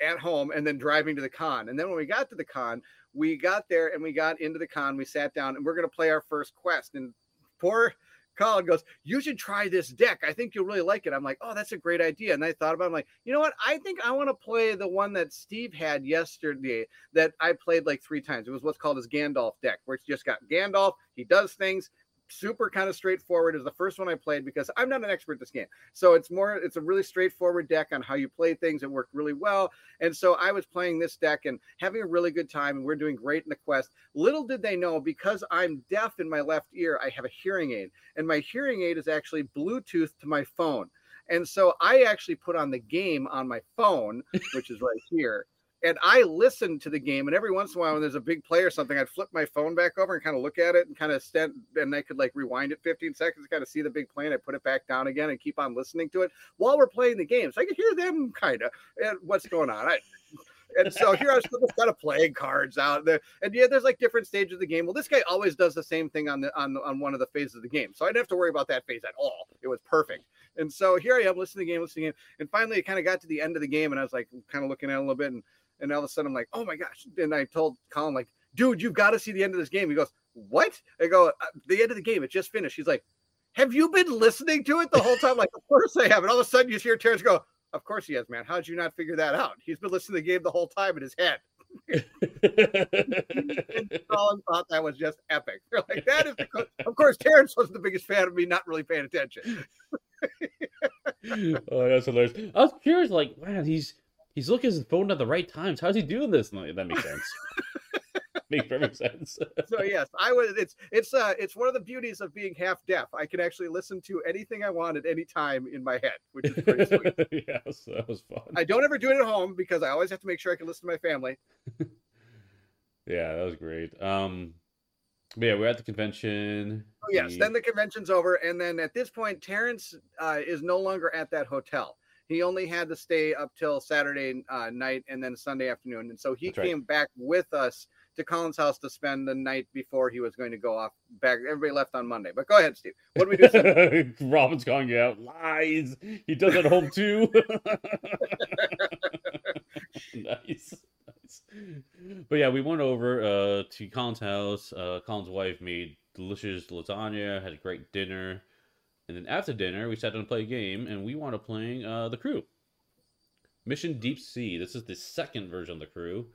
at home, and then driving to the con. And then when we got to the con, we got there and we got into the con. We sat down and we're going to play our first quest. And poor Colin goes, "You should try this deck. I think you'll really like it." I'm like, "Oh, that's a great idea." And I thought about, it. I'm like, you know what? I think I want to play the one that Steve had yesterday that I played like three times. It was what's called his Gandalf deck, where it's just got Gandalf. He does things. Super kind of straightforward. Is the first one I played because I'm not an expert at this game. So it's more, it's a really straightforward deck on how you play things. It worked really well. And so I was playing this deck and having a really good time, and we're doing great in the quest. Little did they know, because I'm deaf in my left ear, I have a hearing aid, and my hearing aid is actually Bluetooth to my phone. And so I actually put on the game on my phone, which is right here. And I listened to the game. And every once in a while, when there's a big play or something, I'd flip my phone back over and kind of look at it and kind of stand, and I could like rewind it 15 seconds, kind of see the big play, and I put it back down again and keep on listening to it while we're playing the game. So I could hear them kind of and what's going on. I, and so here I was just kind of playing cards out there. And yeah, there's like different stages of the game. Well, this guy always does the same thing on the on on one of the phases of the game. So I didn't have to worry about that phase at all. It was perfect. And so here I am listening to the game, listening to the game. And finally it kind of got to the end of the game and I was like kind of looking at a little bit and and all of a sudden I'm like, oh my gosh. And I told Colin, like, dude, you've got to see the end of this game. He goes, What? I go, "Uh, the end of the game, it just finished. He's like, Have you been listening to it the whole time? Like, of course I have. And all of a sudden you hear Terrence go, Of course he has, man. How'd you not figure that out? He's been listening to the game the whole time in his head. *laughs* Colin thought that was just epic. They're like, that is co-" of course Terrence was the biggest fan of me not really paying attention. *laughs* oh, that's hilarious. I was curious, like, man, he's he's looking at his phone at the right times. How's he doing this? No, that makes sense. *laughs* makes perfect sense. so yes, I was. It's it's uh it's one of the beauties of being half deaf. I can actually listen to anything I want at any time in my head, which is pretty sweet. *laughs* yeah, so that was fun. I don't ever do it at home because I always have to make sure I can listen to my family. *laughs* Yeah, that was great. Um, but yeah, we're at the convention. Oh, yes, The- then the convention's over, and then at this point, Terrence uh, is no longer at that hotel. He only had to stay up till Saturday uh, night and then Sunday afternoon, and so he That's right. came back with us to Colin's house to spend the night before he was going to go off back. Everybody left on Monday, but go ahead, Steve. What do we do? *laughs* Robin's calling you out. Lies. He does it at home too. *laughs* nice. Nice. But yeah, we went over uh, to Colin's house. Uh, Colin's wife made delicious lasagna, had a great dinner. And then after dinner, we sat down to play a game, and we wound up playing uh, The Crew. Mission Deep Sea. This is the second version of The Crew.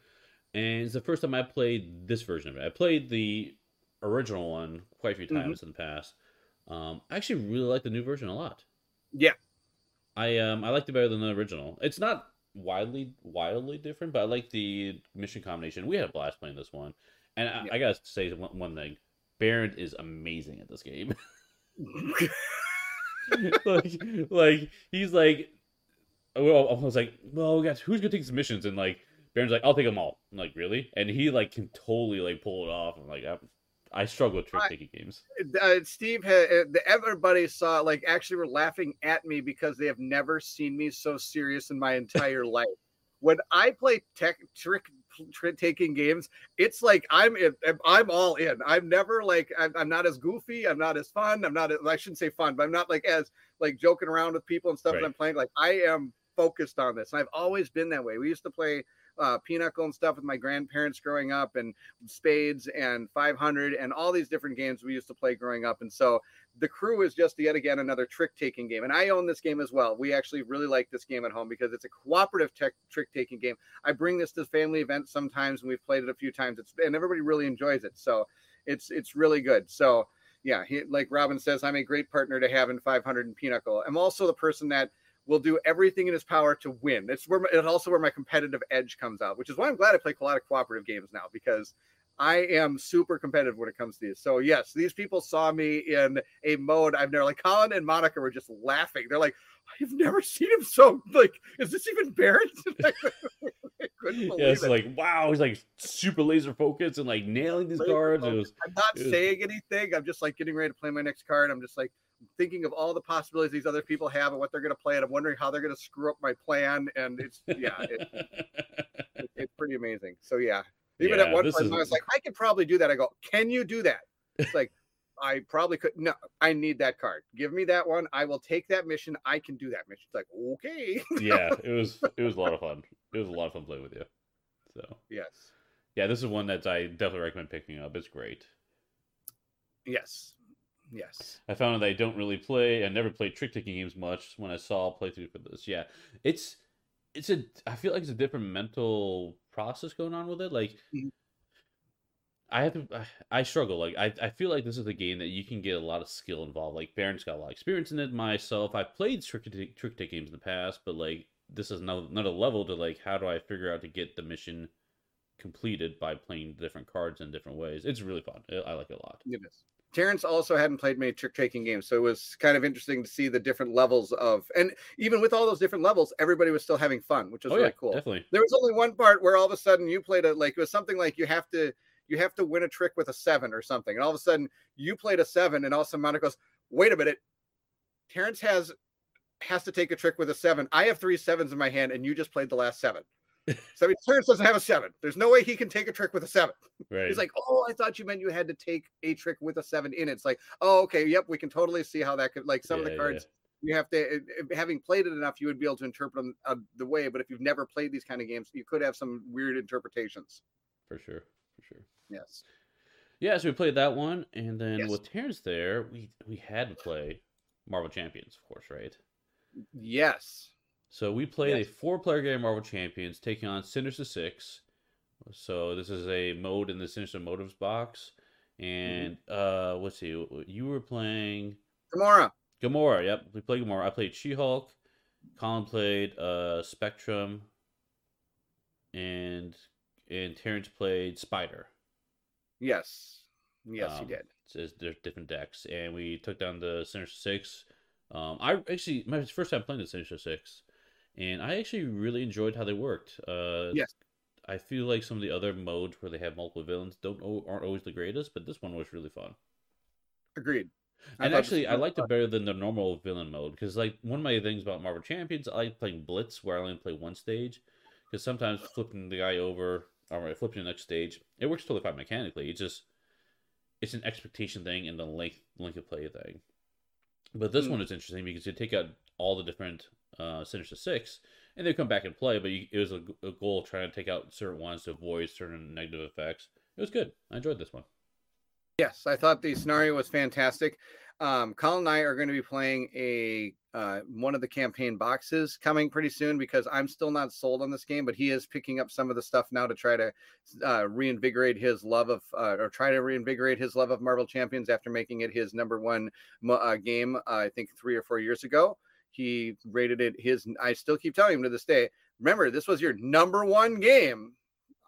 And it's the first time I played this version of it. I played the original one quite a few Mhm. times in the past. Um, I actually really like the new version a lot. Yeah. I um I liked it better than the original. It's not wildly wildly different, but I like the mission combination. We had a blast playing this one, and I, Yeah. I gotta say one, one thing: Barrett is amazing at this game. *laughs* *laughs* like, like he's like, I was like, well, guys, who's gonna take these missions? And like, Barrett's like, I'll take them all. I'm like, really? And he like can totally like pull it off. I'm like, I, I struggle with trick taking games. uh, Steve had uh, everybody saw like actually were laughing at me because they have never seen me so serious in my entire *laughs* life. When I play tech trick *laughs* trick taking games, it's like I'm in, I'm all in. I'm never like I'm, I'm not as goofy. I'm not as fun. I'm not. As, I shouldn't say fun, but I'm not like as like joking around with people and stuff. Right. That I'm playing like I am focused on this, and I've always been that way. We used to play uh, pinochle and stuff with my grandparents growing up, and spades and 500 and all these different games we used to play growing up. And so the crew is just yet again another trick taking game. And I own this game as well. We actually really like this game at home because it's a cooperative tech trick taking game. I bring this to family events sometimes and we've played it a few times. It's and everybody really enjoys it. So it's it's really good. So yeah, he, like Robin says, I'm a great partner to have in 500 and Pinochle. I'm also the person that will do everything in his power to win. It's where my, it's also where my competitive edge comes out, which is why I'm glad I play a lot of cooperative games now because I am super competitive when it comes to these. So yes, these people saw me in a mode I've never like Colin and Monica were just laughing. They're like, I've never seen him so like, is this even Barrett? *laughs* I *laughs* Yeah, it's it. like wow, he's like super laser focused and like nailing these Laser cards. Was. I'm not was- saying anything. I'm just like getting ready to play my next card. I'm just like thinking of all the possibilities these other people have and what they're going to play, and I'm wondering how they're going to screw up my plan. And it's yeah, it, it- it's pretty amazing. So yeah, even Yeah, at one point is- I was like, I could probably do that. I go, can you do that? It's like. I probably could. No, I need that card. Give me that one. I will take that mission. I can do that mission. It's like, okay. *laughs* yeah, it was it was a lot of fun. It was a lot of fun playing with you. So yes. yeah, this is one that I definitely recommend picking up. It's great. Yes. Yes. I found that I don't really play. I never played trick taking games much. When I saw playthrough for this, yeah, it's it's a. I feel like it's a different mental process going on with it. Like Mhm. I have to. I, I struggle. Like I, I feel like this is a game that you can get a lot of skill involved. Like Barrett's got a lot of experience in it. Myself, I've played trick trick take games in the past, but like this is another another level to like how do I figure out to get the mission completed by playing different cards in different ways. It's really fun. I I like it a lot. It is. Terrence also hadn't played many trick taking games, so it was kind of interesting to see the different levels of, and even with all those different levels, everybody was still having fun, which was oh really yeah, cool. definitely. There was only one part where all of a sudden you played a like it was something like you have to you have to win a trick with a seven or something, and all of a sudden you played a seven, and all of a sudden Monica goes, "Wait a minute, Terrence has has to take a trick with a seven. I have three sevens in my hand, and you just played the last seven. *laughs* so I mean, Terrence doesn't have a seven. There's no way he can take a trick with a seven. Right. He's like, oh, I thought you meant you had to take a trick with a seven in it. It's like, oh, okay, yep, we can totally see how that could like some of Yeah, the yeah. cards. You have to, having played it enough, you would be able to interpret them uh, the way. But if you've never played these kind of games, you could have some weird interpretations. for sure. For sure. Yes. Yeah, so we played that one, and then Yes. with Terrence there, we we had to play Marvel Champions, of course, right? Yes. So we played Yes. a four-player game, Marvel Champions, taking on Sinister Six. So this is a mode in the Sinister Motives box, and uh, let's see, you were playing Gamora. Gamora. Yep, we played Gamora. I played She-Hulk. Colin played uh, Spectrum, and and Terrence played Spider. Yes. Yes, he Um, did. So it's- there's different decks, and we took down the Sinister Six. Um, I actually my first time playing the Sinister Six, and I actually really enjoyed how they worked. Uh, Yes. I feel like some of the other modes where they have multiple villains don't aren't always the greatest, but this one was really fun. Agreed. I And actually, I liked fun. it better than the normal villain mode because, like, one of my things about Marvel Champions, I like playing Blitz where I only play one stage because sometimes flipping the guy over or flipping the next stage, it works totally fine mechanically. It's just it's an expectation thing and the length length of play thing. But this Hmm. one is interesting because you take out all the different uh, Sinister Six and they come back and play, but you, it was a, a goal trying to take out certain ones to avoid certain negative effects. It was good. I enjoyed this one. Yes, I thought the scenario was fantastic. Um, Colin and I are going to be playing a uh, one of the campaign boxes coming pretty soon because I'm still not sold on this game, but he is picking up some of the stuff now to try to uh, reinvigorate his love of uh, or try to reinvigorate his love of Marvel Champions after making it his number one uh, game. I think three or four years ago, he rated it his. I still keep telling him to this day. Remember, this was your number one game,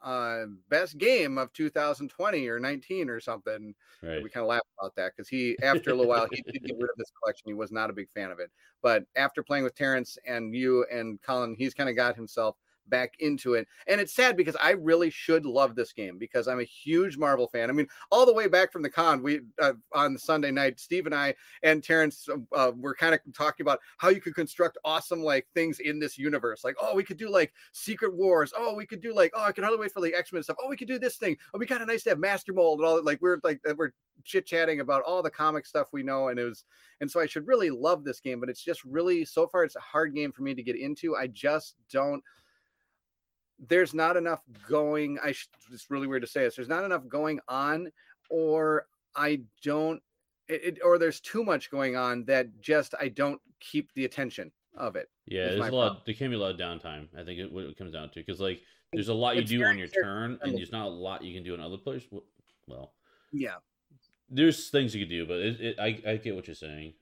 uh, best game of 2020 or 19 or something. Right. We kind of laugh about that because he, *laughs* after a little while, he did get rid of this collection. He was not a big fan of it. But after playing with Terrence and you and Colin, he's kind of got himself back into it. And it's sad because I really should love this game because I'm a huge Marvel fan. I mean, all the way back from the con, we uh, on Sunday night, Steve and I and Terrence uh, were kind of talking about how you could construct awesome like things in this universe. Like, oh, we could do like Secret Wars. Oh, we could do like, oh, I can hardly wait for the X Men stuff. Oh, we could do this thing. Oh, we kind of nice to have Master Mold and all that. Like, we're like we're chit chatting about all the comic stuff we know, and it was, and so I should really love this game, but it's just really so far it's a hard game for me to get into. I just don't. There's not enough going. I sh- it's really weird to say this. There's not enough going on, or I don't, it, it- or there's too much going on that just I don't keep the attention of it. Yeah, there's a lot. There can be a lot of downtime. I think it, what it comes down to because like there's a lot you It's do on your turn, and there's not a lot you can do in other places. Well, Yeah, there's things you can do, but it, it, I I get what you're saying.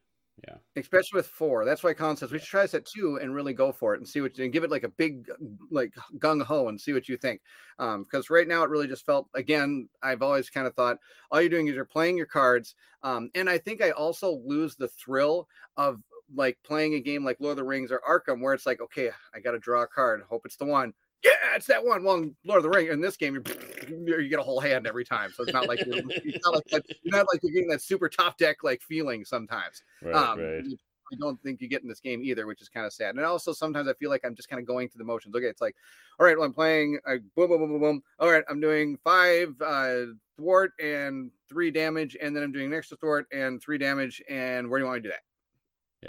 Yeah, especially with four. That's why Colin says we should try this at two and really go for it and see what you and give it like a big like gung ho and see what you think. Um, because right now it really just felt again, I've always kind of thought all you're doing is you're playing your cards. Um, and I think I also lose the thrill of like playing a game like Lord of the Rings or Arkham, where it's like, okay, I gotta draw a card, hope it's the one. Yeah, it's that one. Well, in Lord of the Ring in this game, you're, you get a whole hand every time, so it's not like you're, it's not like that, you're not like you're getting that super top deck like feeling sometimes right, um, right. I don't think you get in this game either, which is kind of sad. And also sometimes I feel like I'm just kind of going through the motions. Okay, it's like, all right, well, I'm playing uh, boom, boom, boom, boom, boom. All right, I'm doing five uh, thwart and three damage, and then I'm doing an extra thwart and three damage. And where do you want me to do that?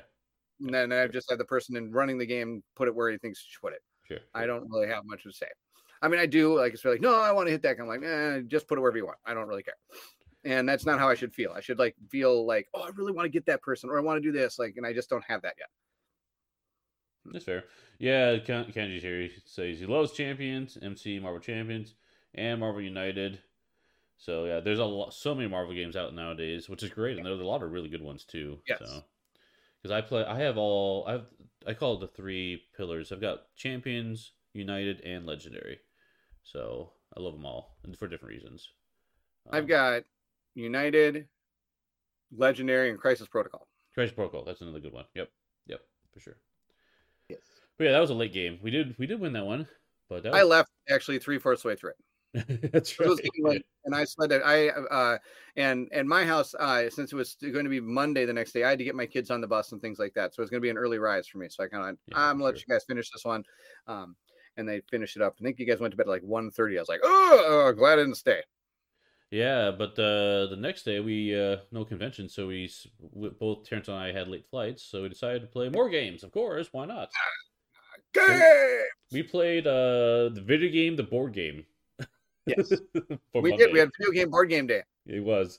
Yeah. And then I've just had the person in running the game put it where he thinks he should put it. Sure. I don't really have much to say. I mean, I do like it's really like, no, I want to hit that. I'm like, eh, just put it wherever you want. I don't really care. And that's not how I should feel. I should like feel like, oh, I really want to get that person, or I want to do this, like, and I just don't have that yet. That's fair. Yeah, Ken- Kenji here he says he loves Champions, MC Marvel Champions, and Marvel United. So yeah, there's a lot, so many Marvel games out nowadays, which is great, and there's a lot of really good ones too. Yes. So, because I play, I have all, I've, I call it the three pillars. I've got Champions, United, and Legendary. So I love them all, and for different reasons. I've Um, got United, Legendary and Crisis Protocol. Crisis Protocol. That's another good one. Yep, yep, for sure. Yes. But yeah, that was a late game. We did we did win that one, but that I left actually three fourths way through it. *laughs* That's right. getting and I at I uh and and my house uh since it was going to be Monday the next day, I had to get my kids on the bus and things like that. So it was going to be an early rise for me. So I kind of Yeah, I'm gonna let you guys finish this one, um, and they finished it up. I think you guys went to bed at like 1.30. I was like, oh, glad I didn't stay. Yeah, but uh, the next day we uh, no convention, so we both Terrence and I had late flights, so we decided to play more games. Of course, why not? Game! We played uh, the video game, the board game. Yes. *laughs* We Monday. did. We had video game board game day. It was.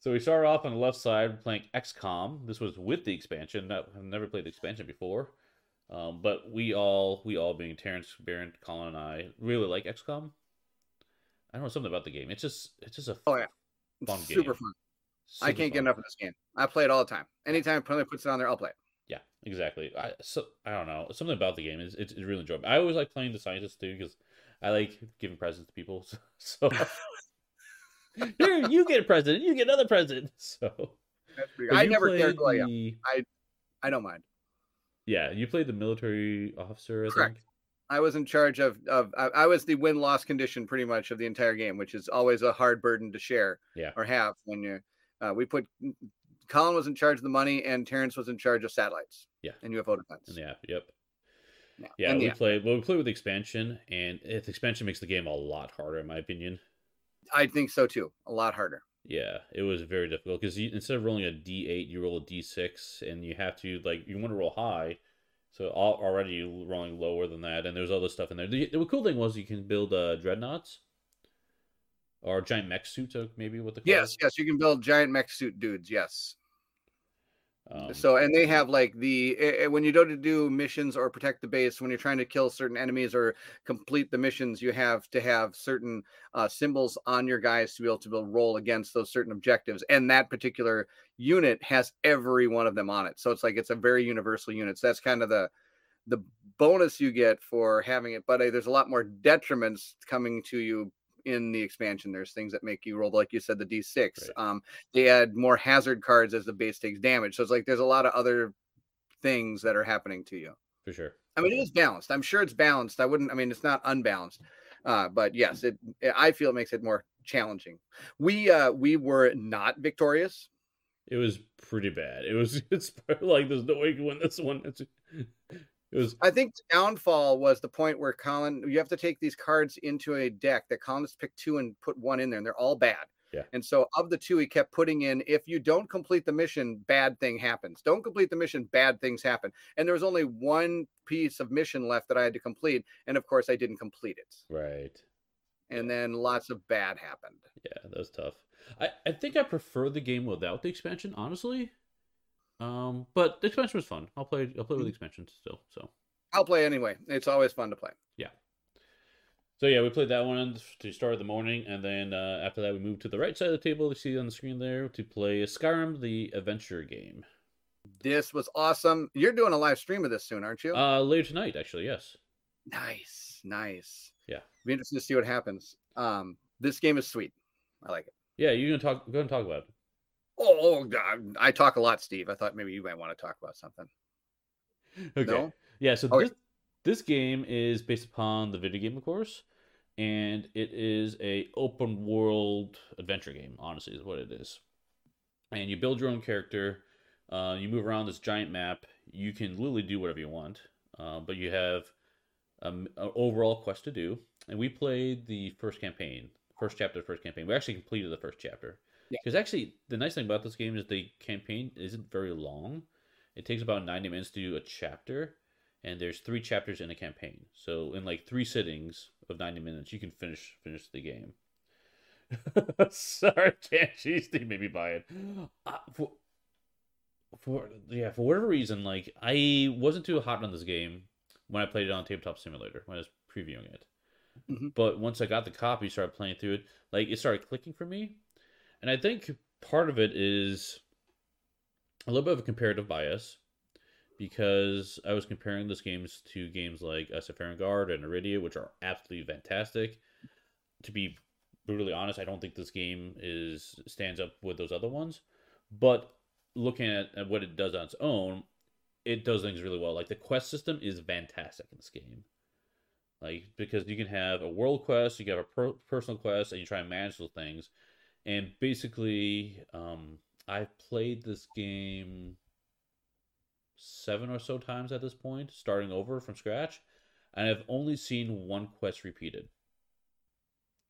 So we started off on the left side playing XCOM. This was with the expansion. I've never played the expansion before, um, but we all, we all being Terrence, Barrett, Colin, and I, really like XCOM. I don't know something about the game. It's just, it's just a Oh, yeah. It's Fun super game. fun. I can't get enough of this game. I play it all the time. Anytime Play puts it on there, I'll play it. Yeah, exactly. I so I don't know something about the game is it's, it's really enjoyable. I always like playing the scientists too because I like giving presents to people. *laughs* So, so *laughs* here you get a present, you get another present. *laughs* So That's pretty but I never cared. yeah, the- I don't mind. yeah, you played the military officer. I Correct. think. I was in charge of of I, I was the win loss condition pretty much of the entire game, which is always a hard burden to share Yeah. or have when you uh, we put Colin was in charge of the money and Terrence was in charge of satellites. Yeah. And UFO defense. App. Yep. Yeah. Yeah, And we yeah, played. Well, we play with the expansion, and the expansion makes the game a lot harder, in my opinion. I think so too. A lot harder. Yeah, it was very difficult because instead of rolling a d8, you roll a d6, and you have to like you want to roll high, so al- already you're rolling lower than that, and there's other stuff in there. The, the cool thing was you can build uh, dreadnoughts or giant mech suits, uh, maybe what the Yes, yes, you can build giant mech suit dudes. Yes. Um, So and they have like the eh, when you go to do missions or protect the base when you're trying to kill certain enemies or complete the missions you have to have certain uh, symbols on your guys to be able to to roll against those certain objectives and that particular unit has every one of them on it. So it's like it's a very universal unit. So that's kind of the the bonus you get for having it but uh, there's a lot more detriments coming to you in the expansion there's things that make you roll like you said the d6 Right. um they add more hazard cards as the base takes damage so it's like there's a lot of other things that are happening to you for sure. i mean it is balanced i'm sure it's balanced i wouldn't i mean it's not unbalanced uh but yes it i feel it makes it more challenging we uh we were not victorious It was pretty bad. It was *laughs* it's like there's no way you can win this one. It's, it was I think downfall was the point where Colin, you have to take these cards into a deck that Colin has picked two and put one in there, and they're all bad. Yeah. And so of the two, he kept putting in, if you don't complete the mission, bad thing happens. Don't complete the mission, bad things happen. And there was only one piece of mission left that I had to complete. And of course, I didn't complete it. right. And then lots of bad happened. Yeah, that was tough. I, I think I prefer the game without the expansion, honestly. Um, but the expansion was fun. I'll play. I'll play with the expansion still. So, I'll play anyway. It's always fun to play. Yeah. So yeah, we played that one to start the morning, and then uh, after that, we moved to the right side of the table. You see on the screen there to play Skyrim: The Adventure game. This was awesome. You're doing a live stream of this soon, aren't you? Uh, later tonight, actually. Yes. nice, nice. Yeah. Be interested to see what happens. Um, this game is sweet. I like it. Yeah, you're gonna talk? Go ahead and talk about it. Oh, oh, God, I talk a lot, Steve. I thought maybe you might want to talk about something. Okay. No? Yeah, so Okay. this this game is based upon the video game, of course, and it is a open world adventure game. Honestly, is what it is. And you build your own character. Uh, you move around this giant map. You can literally do whatever you want, uh, but you have um, an overall quest to do. And we played the first campaign, first chapter, first campaign. We actually completed the first chapter. Yeah. Because actually, the nice thing about this game is the campaign isn't very long. It takes about 90 minutes to do a chapter, and there's three chapters in a campaign. So in like three sittings of 90 minutes, you can finish finish the game. *laughs* Sorry, *laughs* can't she? Steve made me buy it. Uh, for, for yeah, for whatever reason, like I wasn't too hot on this game when I played it on Tabletop Simulator when I was previewing it. Mhm. But once I got the copy, started playing through it, like it started clicking for me, and I think part of it is a little bit of a comparative bias because I was comparing those games to games like uh, SF Guard and Iridia, which are absolutely fantastic. To be brutally honest, I don't think this game is stands up with those other ones, But looking at, at what it does on its own, it does things really well. Like the quest system is fantastic in this game. Like because you can have a world quest, you can have a per- personal quest, and you try and manage those things. And basically, um, I've played this game seven or so times at this point, starting over from scratch, and I've only seen one quest repeated.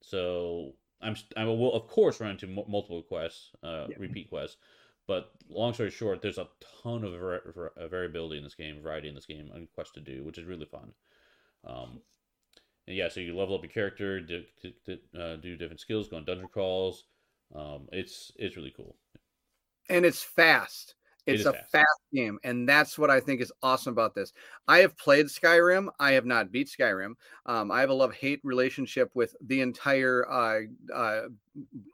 So I'm I will of course run into m- multiple quests, uh, yeah. repeat quests, but long story short, there's a ton of var- variability in this game, variety in this game, and quests to do, which is really fun. Um, and yeah, so you level up your character, do, do, uh, do different skills, go on dungeon crawls. Um, it's it's really cool, and it's fast. It's a fast. fast. game, and that's what I think is awesome about this. I have played Skyrim. I have not beat Skyrim. Um, I have a love hate relationship with the entire uh, uh,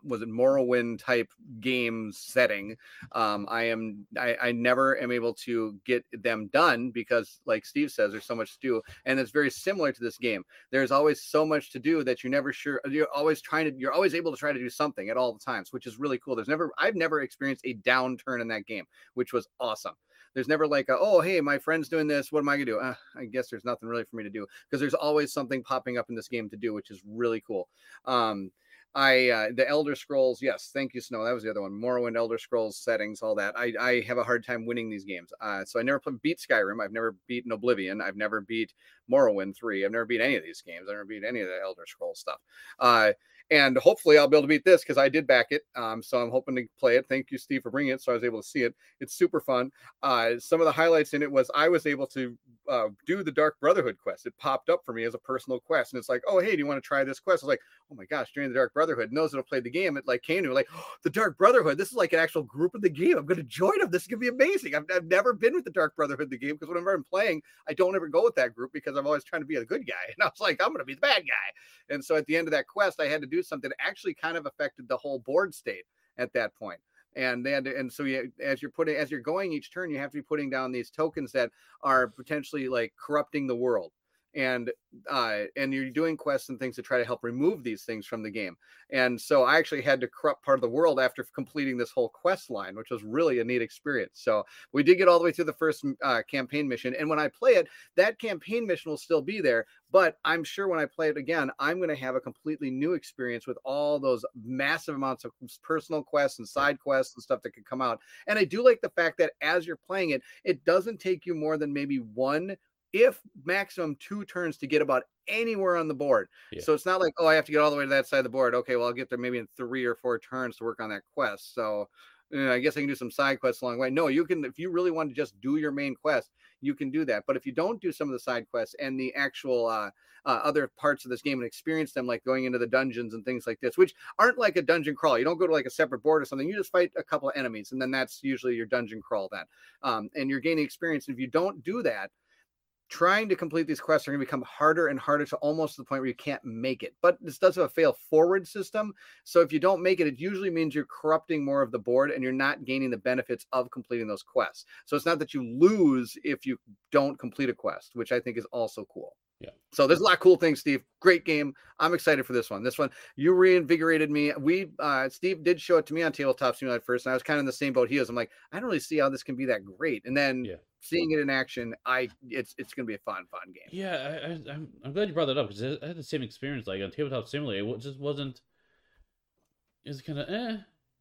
was it Morrowind type game setting. Um, I am I, I never am able to get them done because, like Steve says, there's so much to do, and it's very similar to this game. There's always so much to do that you're never sure. You're always trying to. You're always able to try to do something at all the times, which is really cool. There's never I've never experienced a downturn in that game, which was awesome. There's never like, a, oh, hey, my friend's doing this. What am I gonna do? Uh, I guess there's nothing really for me to do because there's always something popping up in this game to do, which is really cool. Um, I uh, the Elder Scrolls, yes, thank you, Snow. That was the other one. Morrowind, Elder Scrolls settings, all that. I, I have a hard time winning these games. Uh, so I never played beat Skyrim. I've never beaten Oblivion. I've never beat Morrowind three. I've never beat any of these games. I've never beat any of the Elder Scrolls stuff. Uh, and hopefully I'll be able to beat this because I did back it. Um, so I'm hoping to play it. Thank you, Steve, for bringing it. So I was able to see it. It's super fun. Uh, some of the highlights in it was I was able to uh, do the Dark Brotherhood quest. It popped up for me as a personal quest, and it's like, oh hey, do you want to try this quest? I was like, oh my gosh, join the Dark Brotherhood. And those that have played the game, it like came to me like, oh, *gasps* the Dark Brotherhood. This is like an actual group of the game. I'm going to join them. This is going to be amazing. I've, I've never been with the Dark Brotherhood the game because whenever I'm playing, I don't ever go with that group because I'm always trying to be a good guy. *laughs* And I was like, I'm going to be the bad guy. And so at the end of that quest, I had to do something actually kind of affected the whole board state at that point. And then and so you, as you're putting as you're going each turn you have to be putting down these tokens that are potentially like corrupting the world and uh, and you're doing quests and things to try to help remove these things from the game. And so I actually had to corrupt part of the world after completing this whole quest line, which was really a neat experience. So we did get all the way through the first uh, campaign mission, and when I play it, that campaign mission will still be there. But I'm sure when I play it again, I'm going to have a completely new experience with all those massive amounts of personal quests and side quests and stuff that could come out. And I do like the fact that as you're playing it, it doesn't take you more than maybe one if maximum two turns to get about anywhere on the board. Yeah. So it's not like, oh, I have to get all the way to that side of the board. Okay, well, I'll get there maybe in three or four turns to work on that quest. So you know, I guess I can do some side quests along the way. No, you can, if you really want to just do your main quest, you can do that. But if you don't do some of the side quests and the actual uh, uh, other parts of this game and experience them, like going into the dungeons and things like this, which aren't like a dungeon crawl, you don't go to like a separate board or something. You just fight a couple of enemies, and then that's usually your dungeon crawl. Then, um, and you're gaining experience. And if you don't do that, trying to complete these quests are going to become harder and harder to almost the point where you can't make it. But this does have a fail forward system. So if you don't make it, it usually means you're corrupting more of the board and you're not gaining the benefits of completing those quests. So it's not that you lose if you don't complete a quest, which I think is also cool. Yeah. So there's a lot of cool things, Steve. Great game. I'm excited for this one. This one, you reinvigorated me. We, uh, Steve did show it to me on Tabletop Simulator first, and I was kind of in the same boat he is. I'm like, I don't really see how this can be that great. And then yeah. Seeing it in action, I, it's it's gonna be a fun, fun game. Yeah, I, I, am I'm, I'm glad you brought that up because I had the same experience. Like on Tabletop Simulator, it just wasn't. It was kind of eh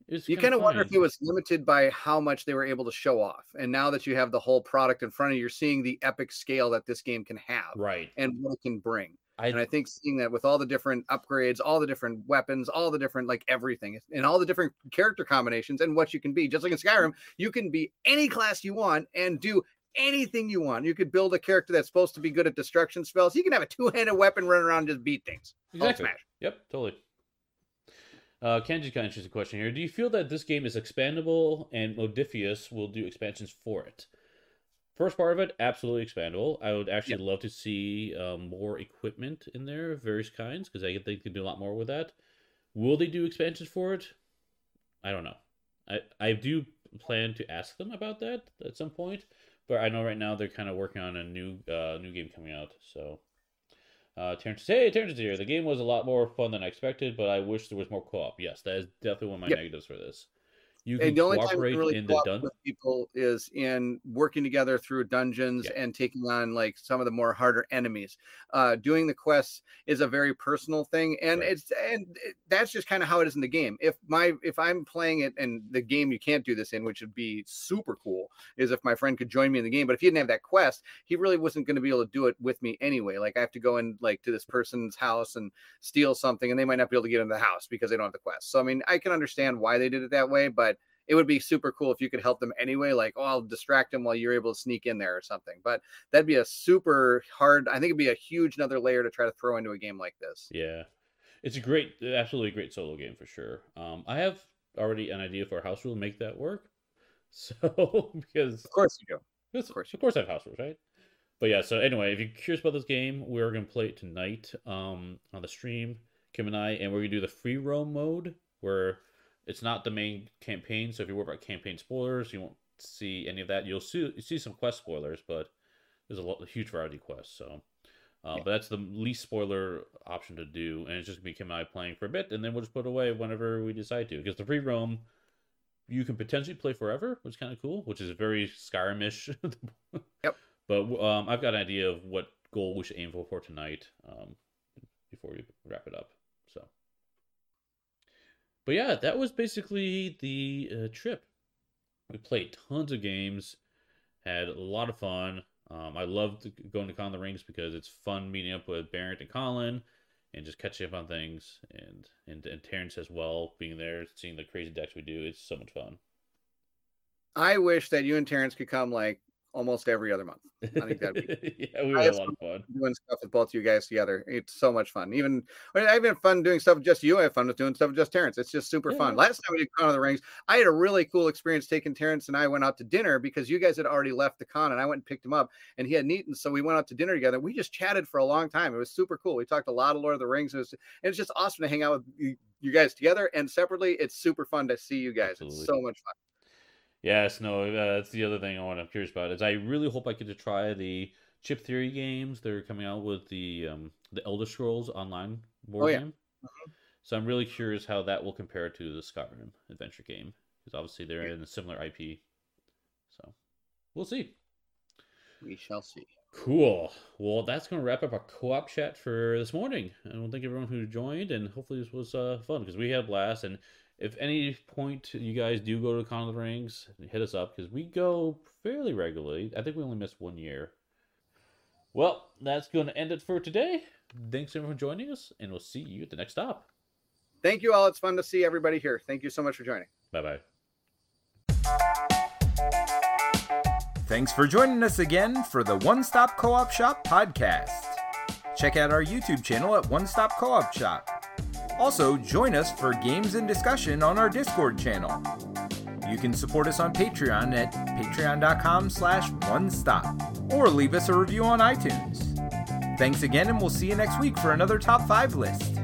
you kind of wonder if it was limited by how much they were able to show off. And now that you have the whole product in front of you, you're seeing the epic scale that this game can have, right? And what it can bring. I, and I think seeing that with all the different upgrades, all the different weapons, all the different like everything, and all the different character combinations and what you can be, just like in Skyrim, you can be any class you want and do anything you want. You could build a character that's supposed to be good at destruction spells. You can have a two-handed weapon run around and just beat things. Exactly. Yep, totally. Uh, Kenji's got an interesting question here. Do you feel that this game is expandable and Modiphius will do expansions for it? First part of it, absolutely expandable. I would actually love to see um, more equipment in there of various kinds because I think they can do a lot more with that. Will they do expansions for it? I don't know. I, I do plan to ask them about that at some point, but I know right now they're kind of working on a new uh, new game coming out. So uh, Terrence, hey, Terrence here. The game was a lot more fun than I expected, but I wish there was more co-op. Yes, that is definitely one of my yep. negatives for this. You can and the only time can really in the dun. with people is in working together through dungeons Yeah. and taking on like some of the more harder enemies. Uh, doing the quests is a very personal thing, and Right. it's and it- that's just kind of how it is in the game. If my if I'm playing it and the game you can't do this in, which would be super cool, is if my friend could join me in the game. But if he didn't have that quest, he really wasn't going to be able to do it with me anyway. Like I have to go in like to this person's house and steal something, and they might not be able to get into the house because they don't have the quest. So I mean, I can understand why they did it that way, but it would be super cool if you could help them anyway. Like, oh, I'll distract them while you're able to sneak in there or something. But that'd be a super hard. I think it'd be a huge another layer to try to throw into a game like this. Yeah, it's a great, absolutely great solo game for sure. Um, I have already an idea for a house rule to make that work. *laughs* So because Of course you do. Yes, of course course, of course, I have house rules, right? But yeah, so anyway, if you're curious about this game, we're gonna play it tonight um, on the stream, Kim and I, and we're gonna do the free roam mode where it's not the main campaign. So if you worry about campaign spoilers, you won't see any of that. You'll see you see some quest spoilers, but there's a, lot, a huge variety of quests. So, uh, Yeah. but that's the least spoiler option to do, and it's just gonna be Kim and I playing for a bit, and then we'll just put it away whenever we decide to. Because the free roam you can potentially play forever, which is kind of cool, which is very Skyrim-ish. *laughs* Yep. But um, I've got an idea of what goal we should aim for for tonight um, before we wrap it up. So, but yeah, that was basically the uh, trip. We played tons of games, had a lot of fun. Um, I loved going to Con the Rings because it's fun meeting up with Barrett and Colin and just catching up on things and, and and Terrence as well being there seeing the crazy decks we do it's so much fun I wish that you and Terrence could come like almost every other month. I think that'd be *laughs* yeah we had a lot of fun doing stuff with both you guys together. It's so much fun. Even I mean, I've had fun doing stuff with just you. I have fun with doing stuff with just Terrence. It's just super fun. Last time we did Con of the Rings, I had a really cool experience taking Terrence and I went out to dinner because you guys had already left the con and I went and picked him up and he hadn't eaten. So we went out to dinner together. We just chatted for a long time. It was super cool. We talked a lot of Lord of the Rings. It was, and it's just awesome to hang out with you, you guys together and separately. It's super fun to see you guys. Absolutely. It's so much fun. Yes no uh, that's the other thing I want I'm curious about is I really hope I get to try the Chip Theory games they're coming out with the um, the Elder Scrolls online board Oh, yeah. game so I'm really curious how that will compare to the Skyrim adventure game because obviously they're Yeah. in a similar IP so we'll see We shall see. Cool. Well, that's going to wrap up our co-op chat for this morning. And I want to thank everyone who joined, and hopefully this was uh, fun because we had a blast. And if any point you guys do go to the Con of the Rings, hit us up because we go fairly regularly. I think we only missed one year. Well, that's going to end it for today. Thanks everyone for joining us, and we'll see you at the next stop. Thank you all. It's fun to see everybody here. Thank you so much for joining. Bye bye. Thanks for joining us again for the One Stop Co op Shop podcast. Check out our YouTube channel at One Stop Co op Shop. Also, join us for games and discussion on our Discord channel. You can support us on Patreon at patreon.com slash one stop or leave us a review on iTunes. Thanks again, and we'll see you next week for another top five list.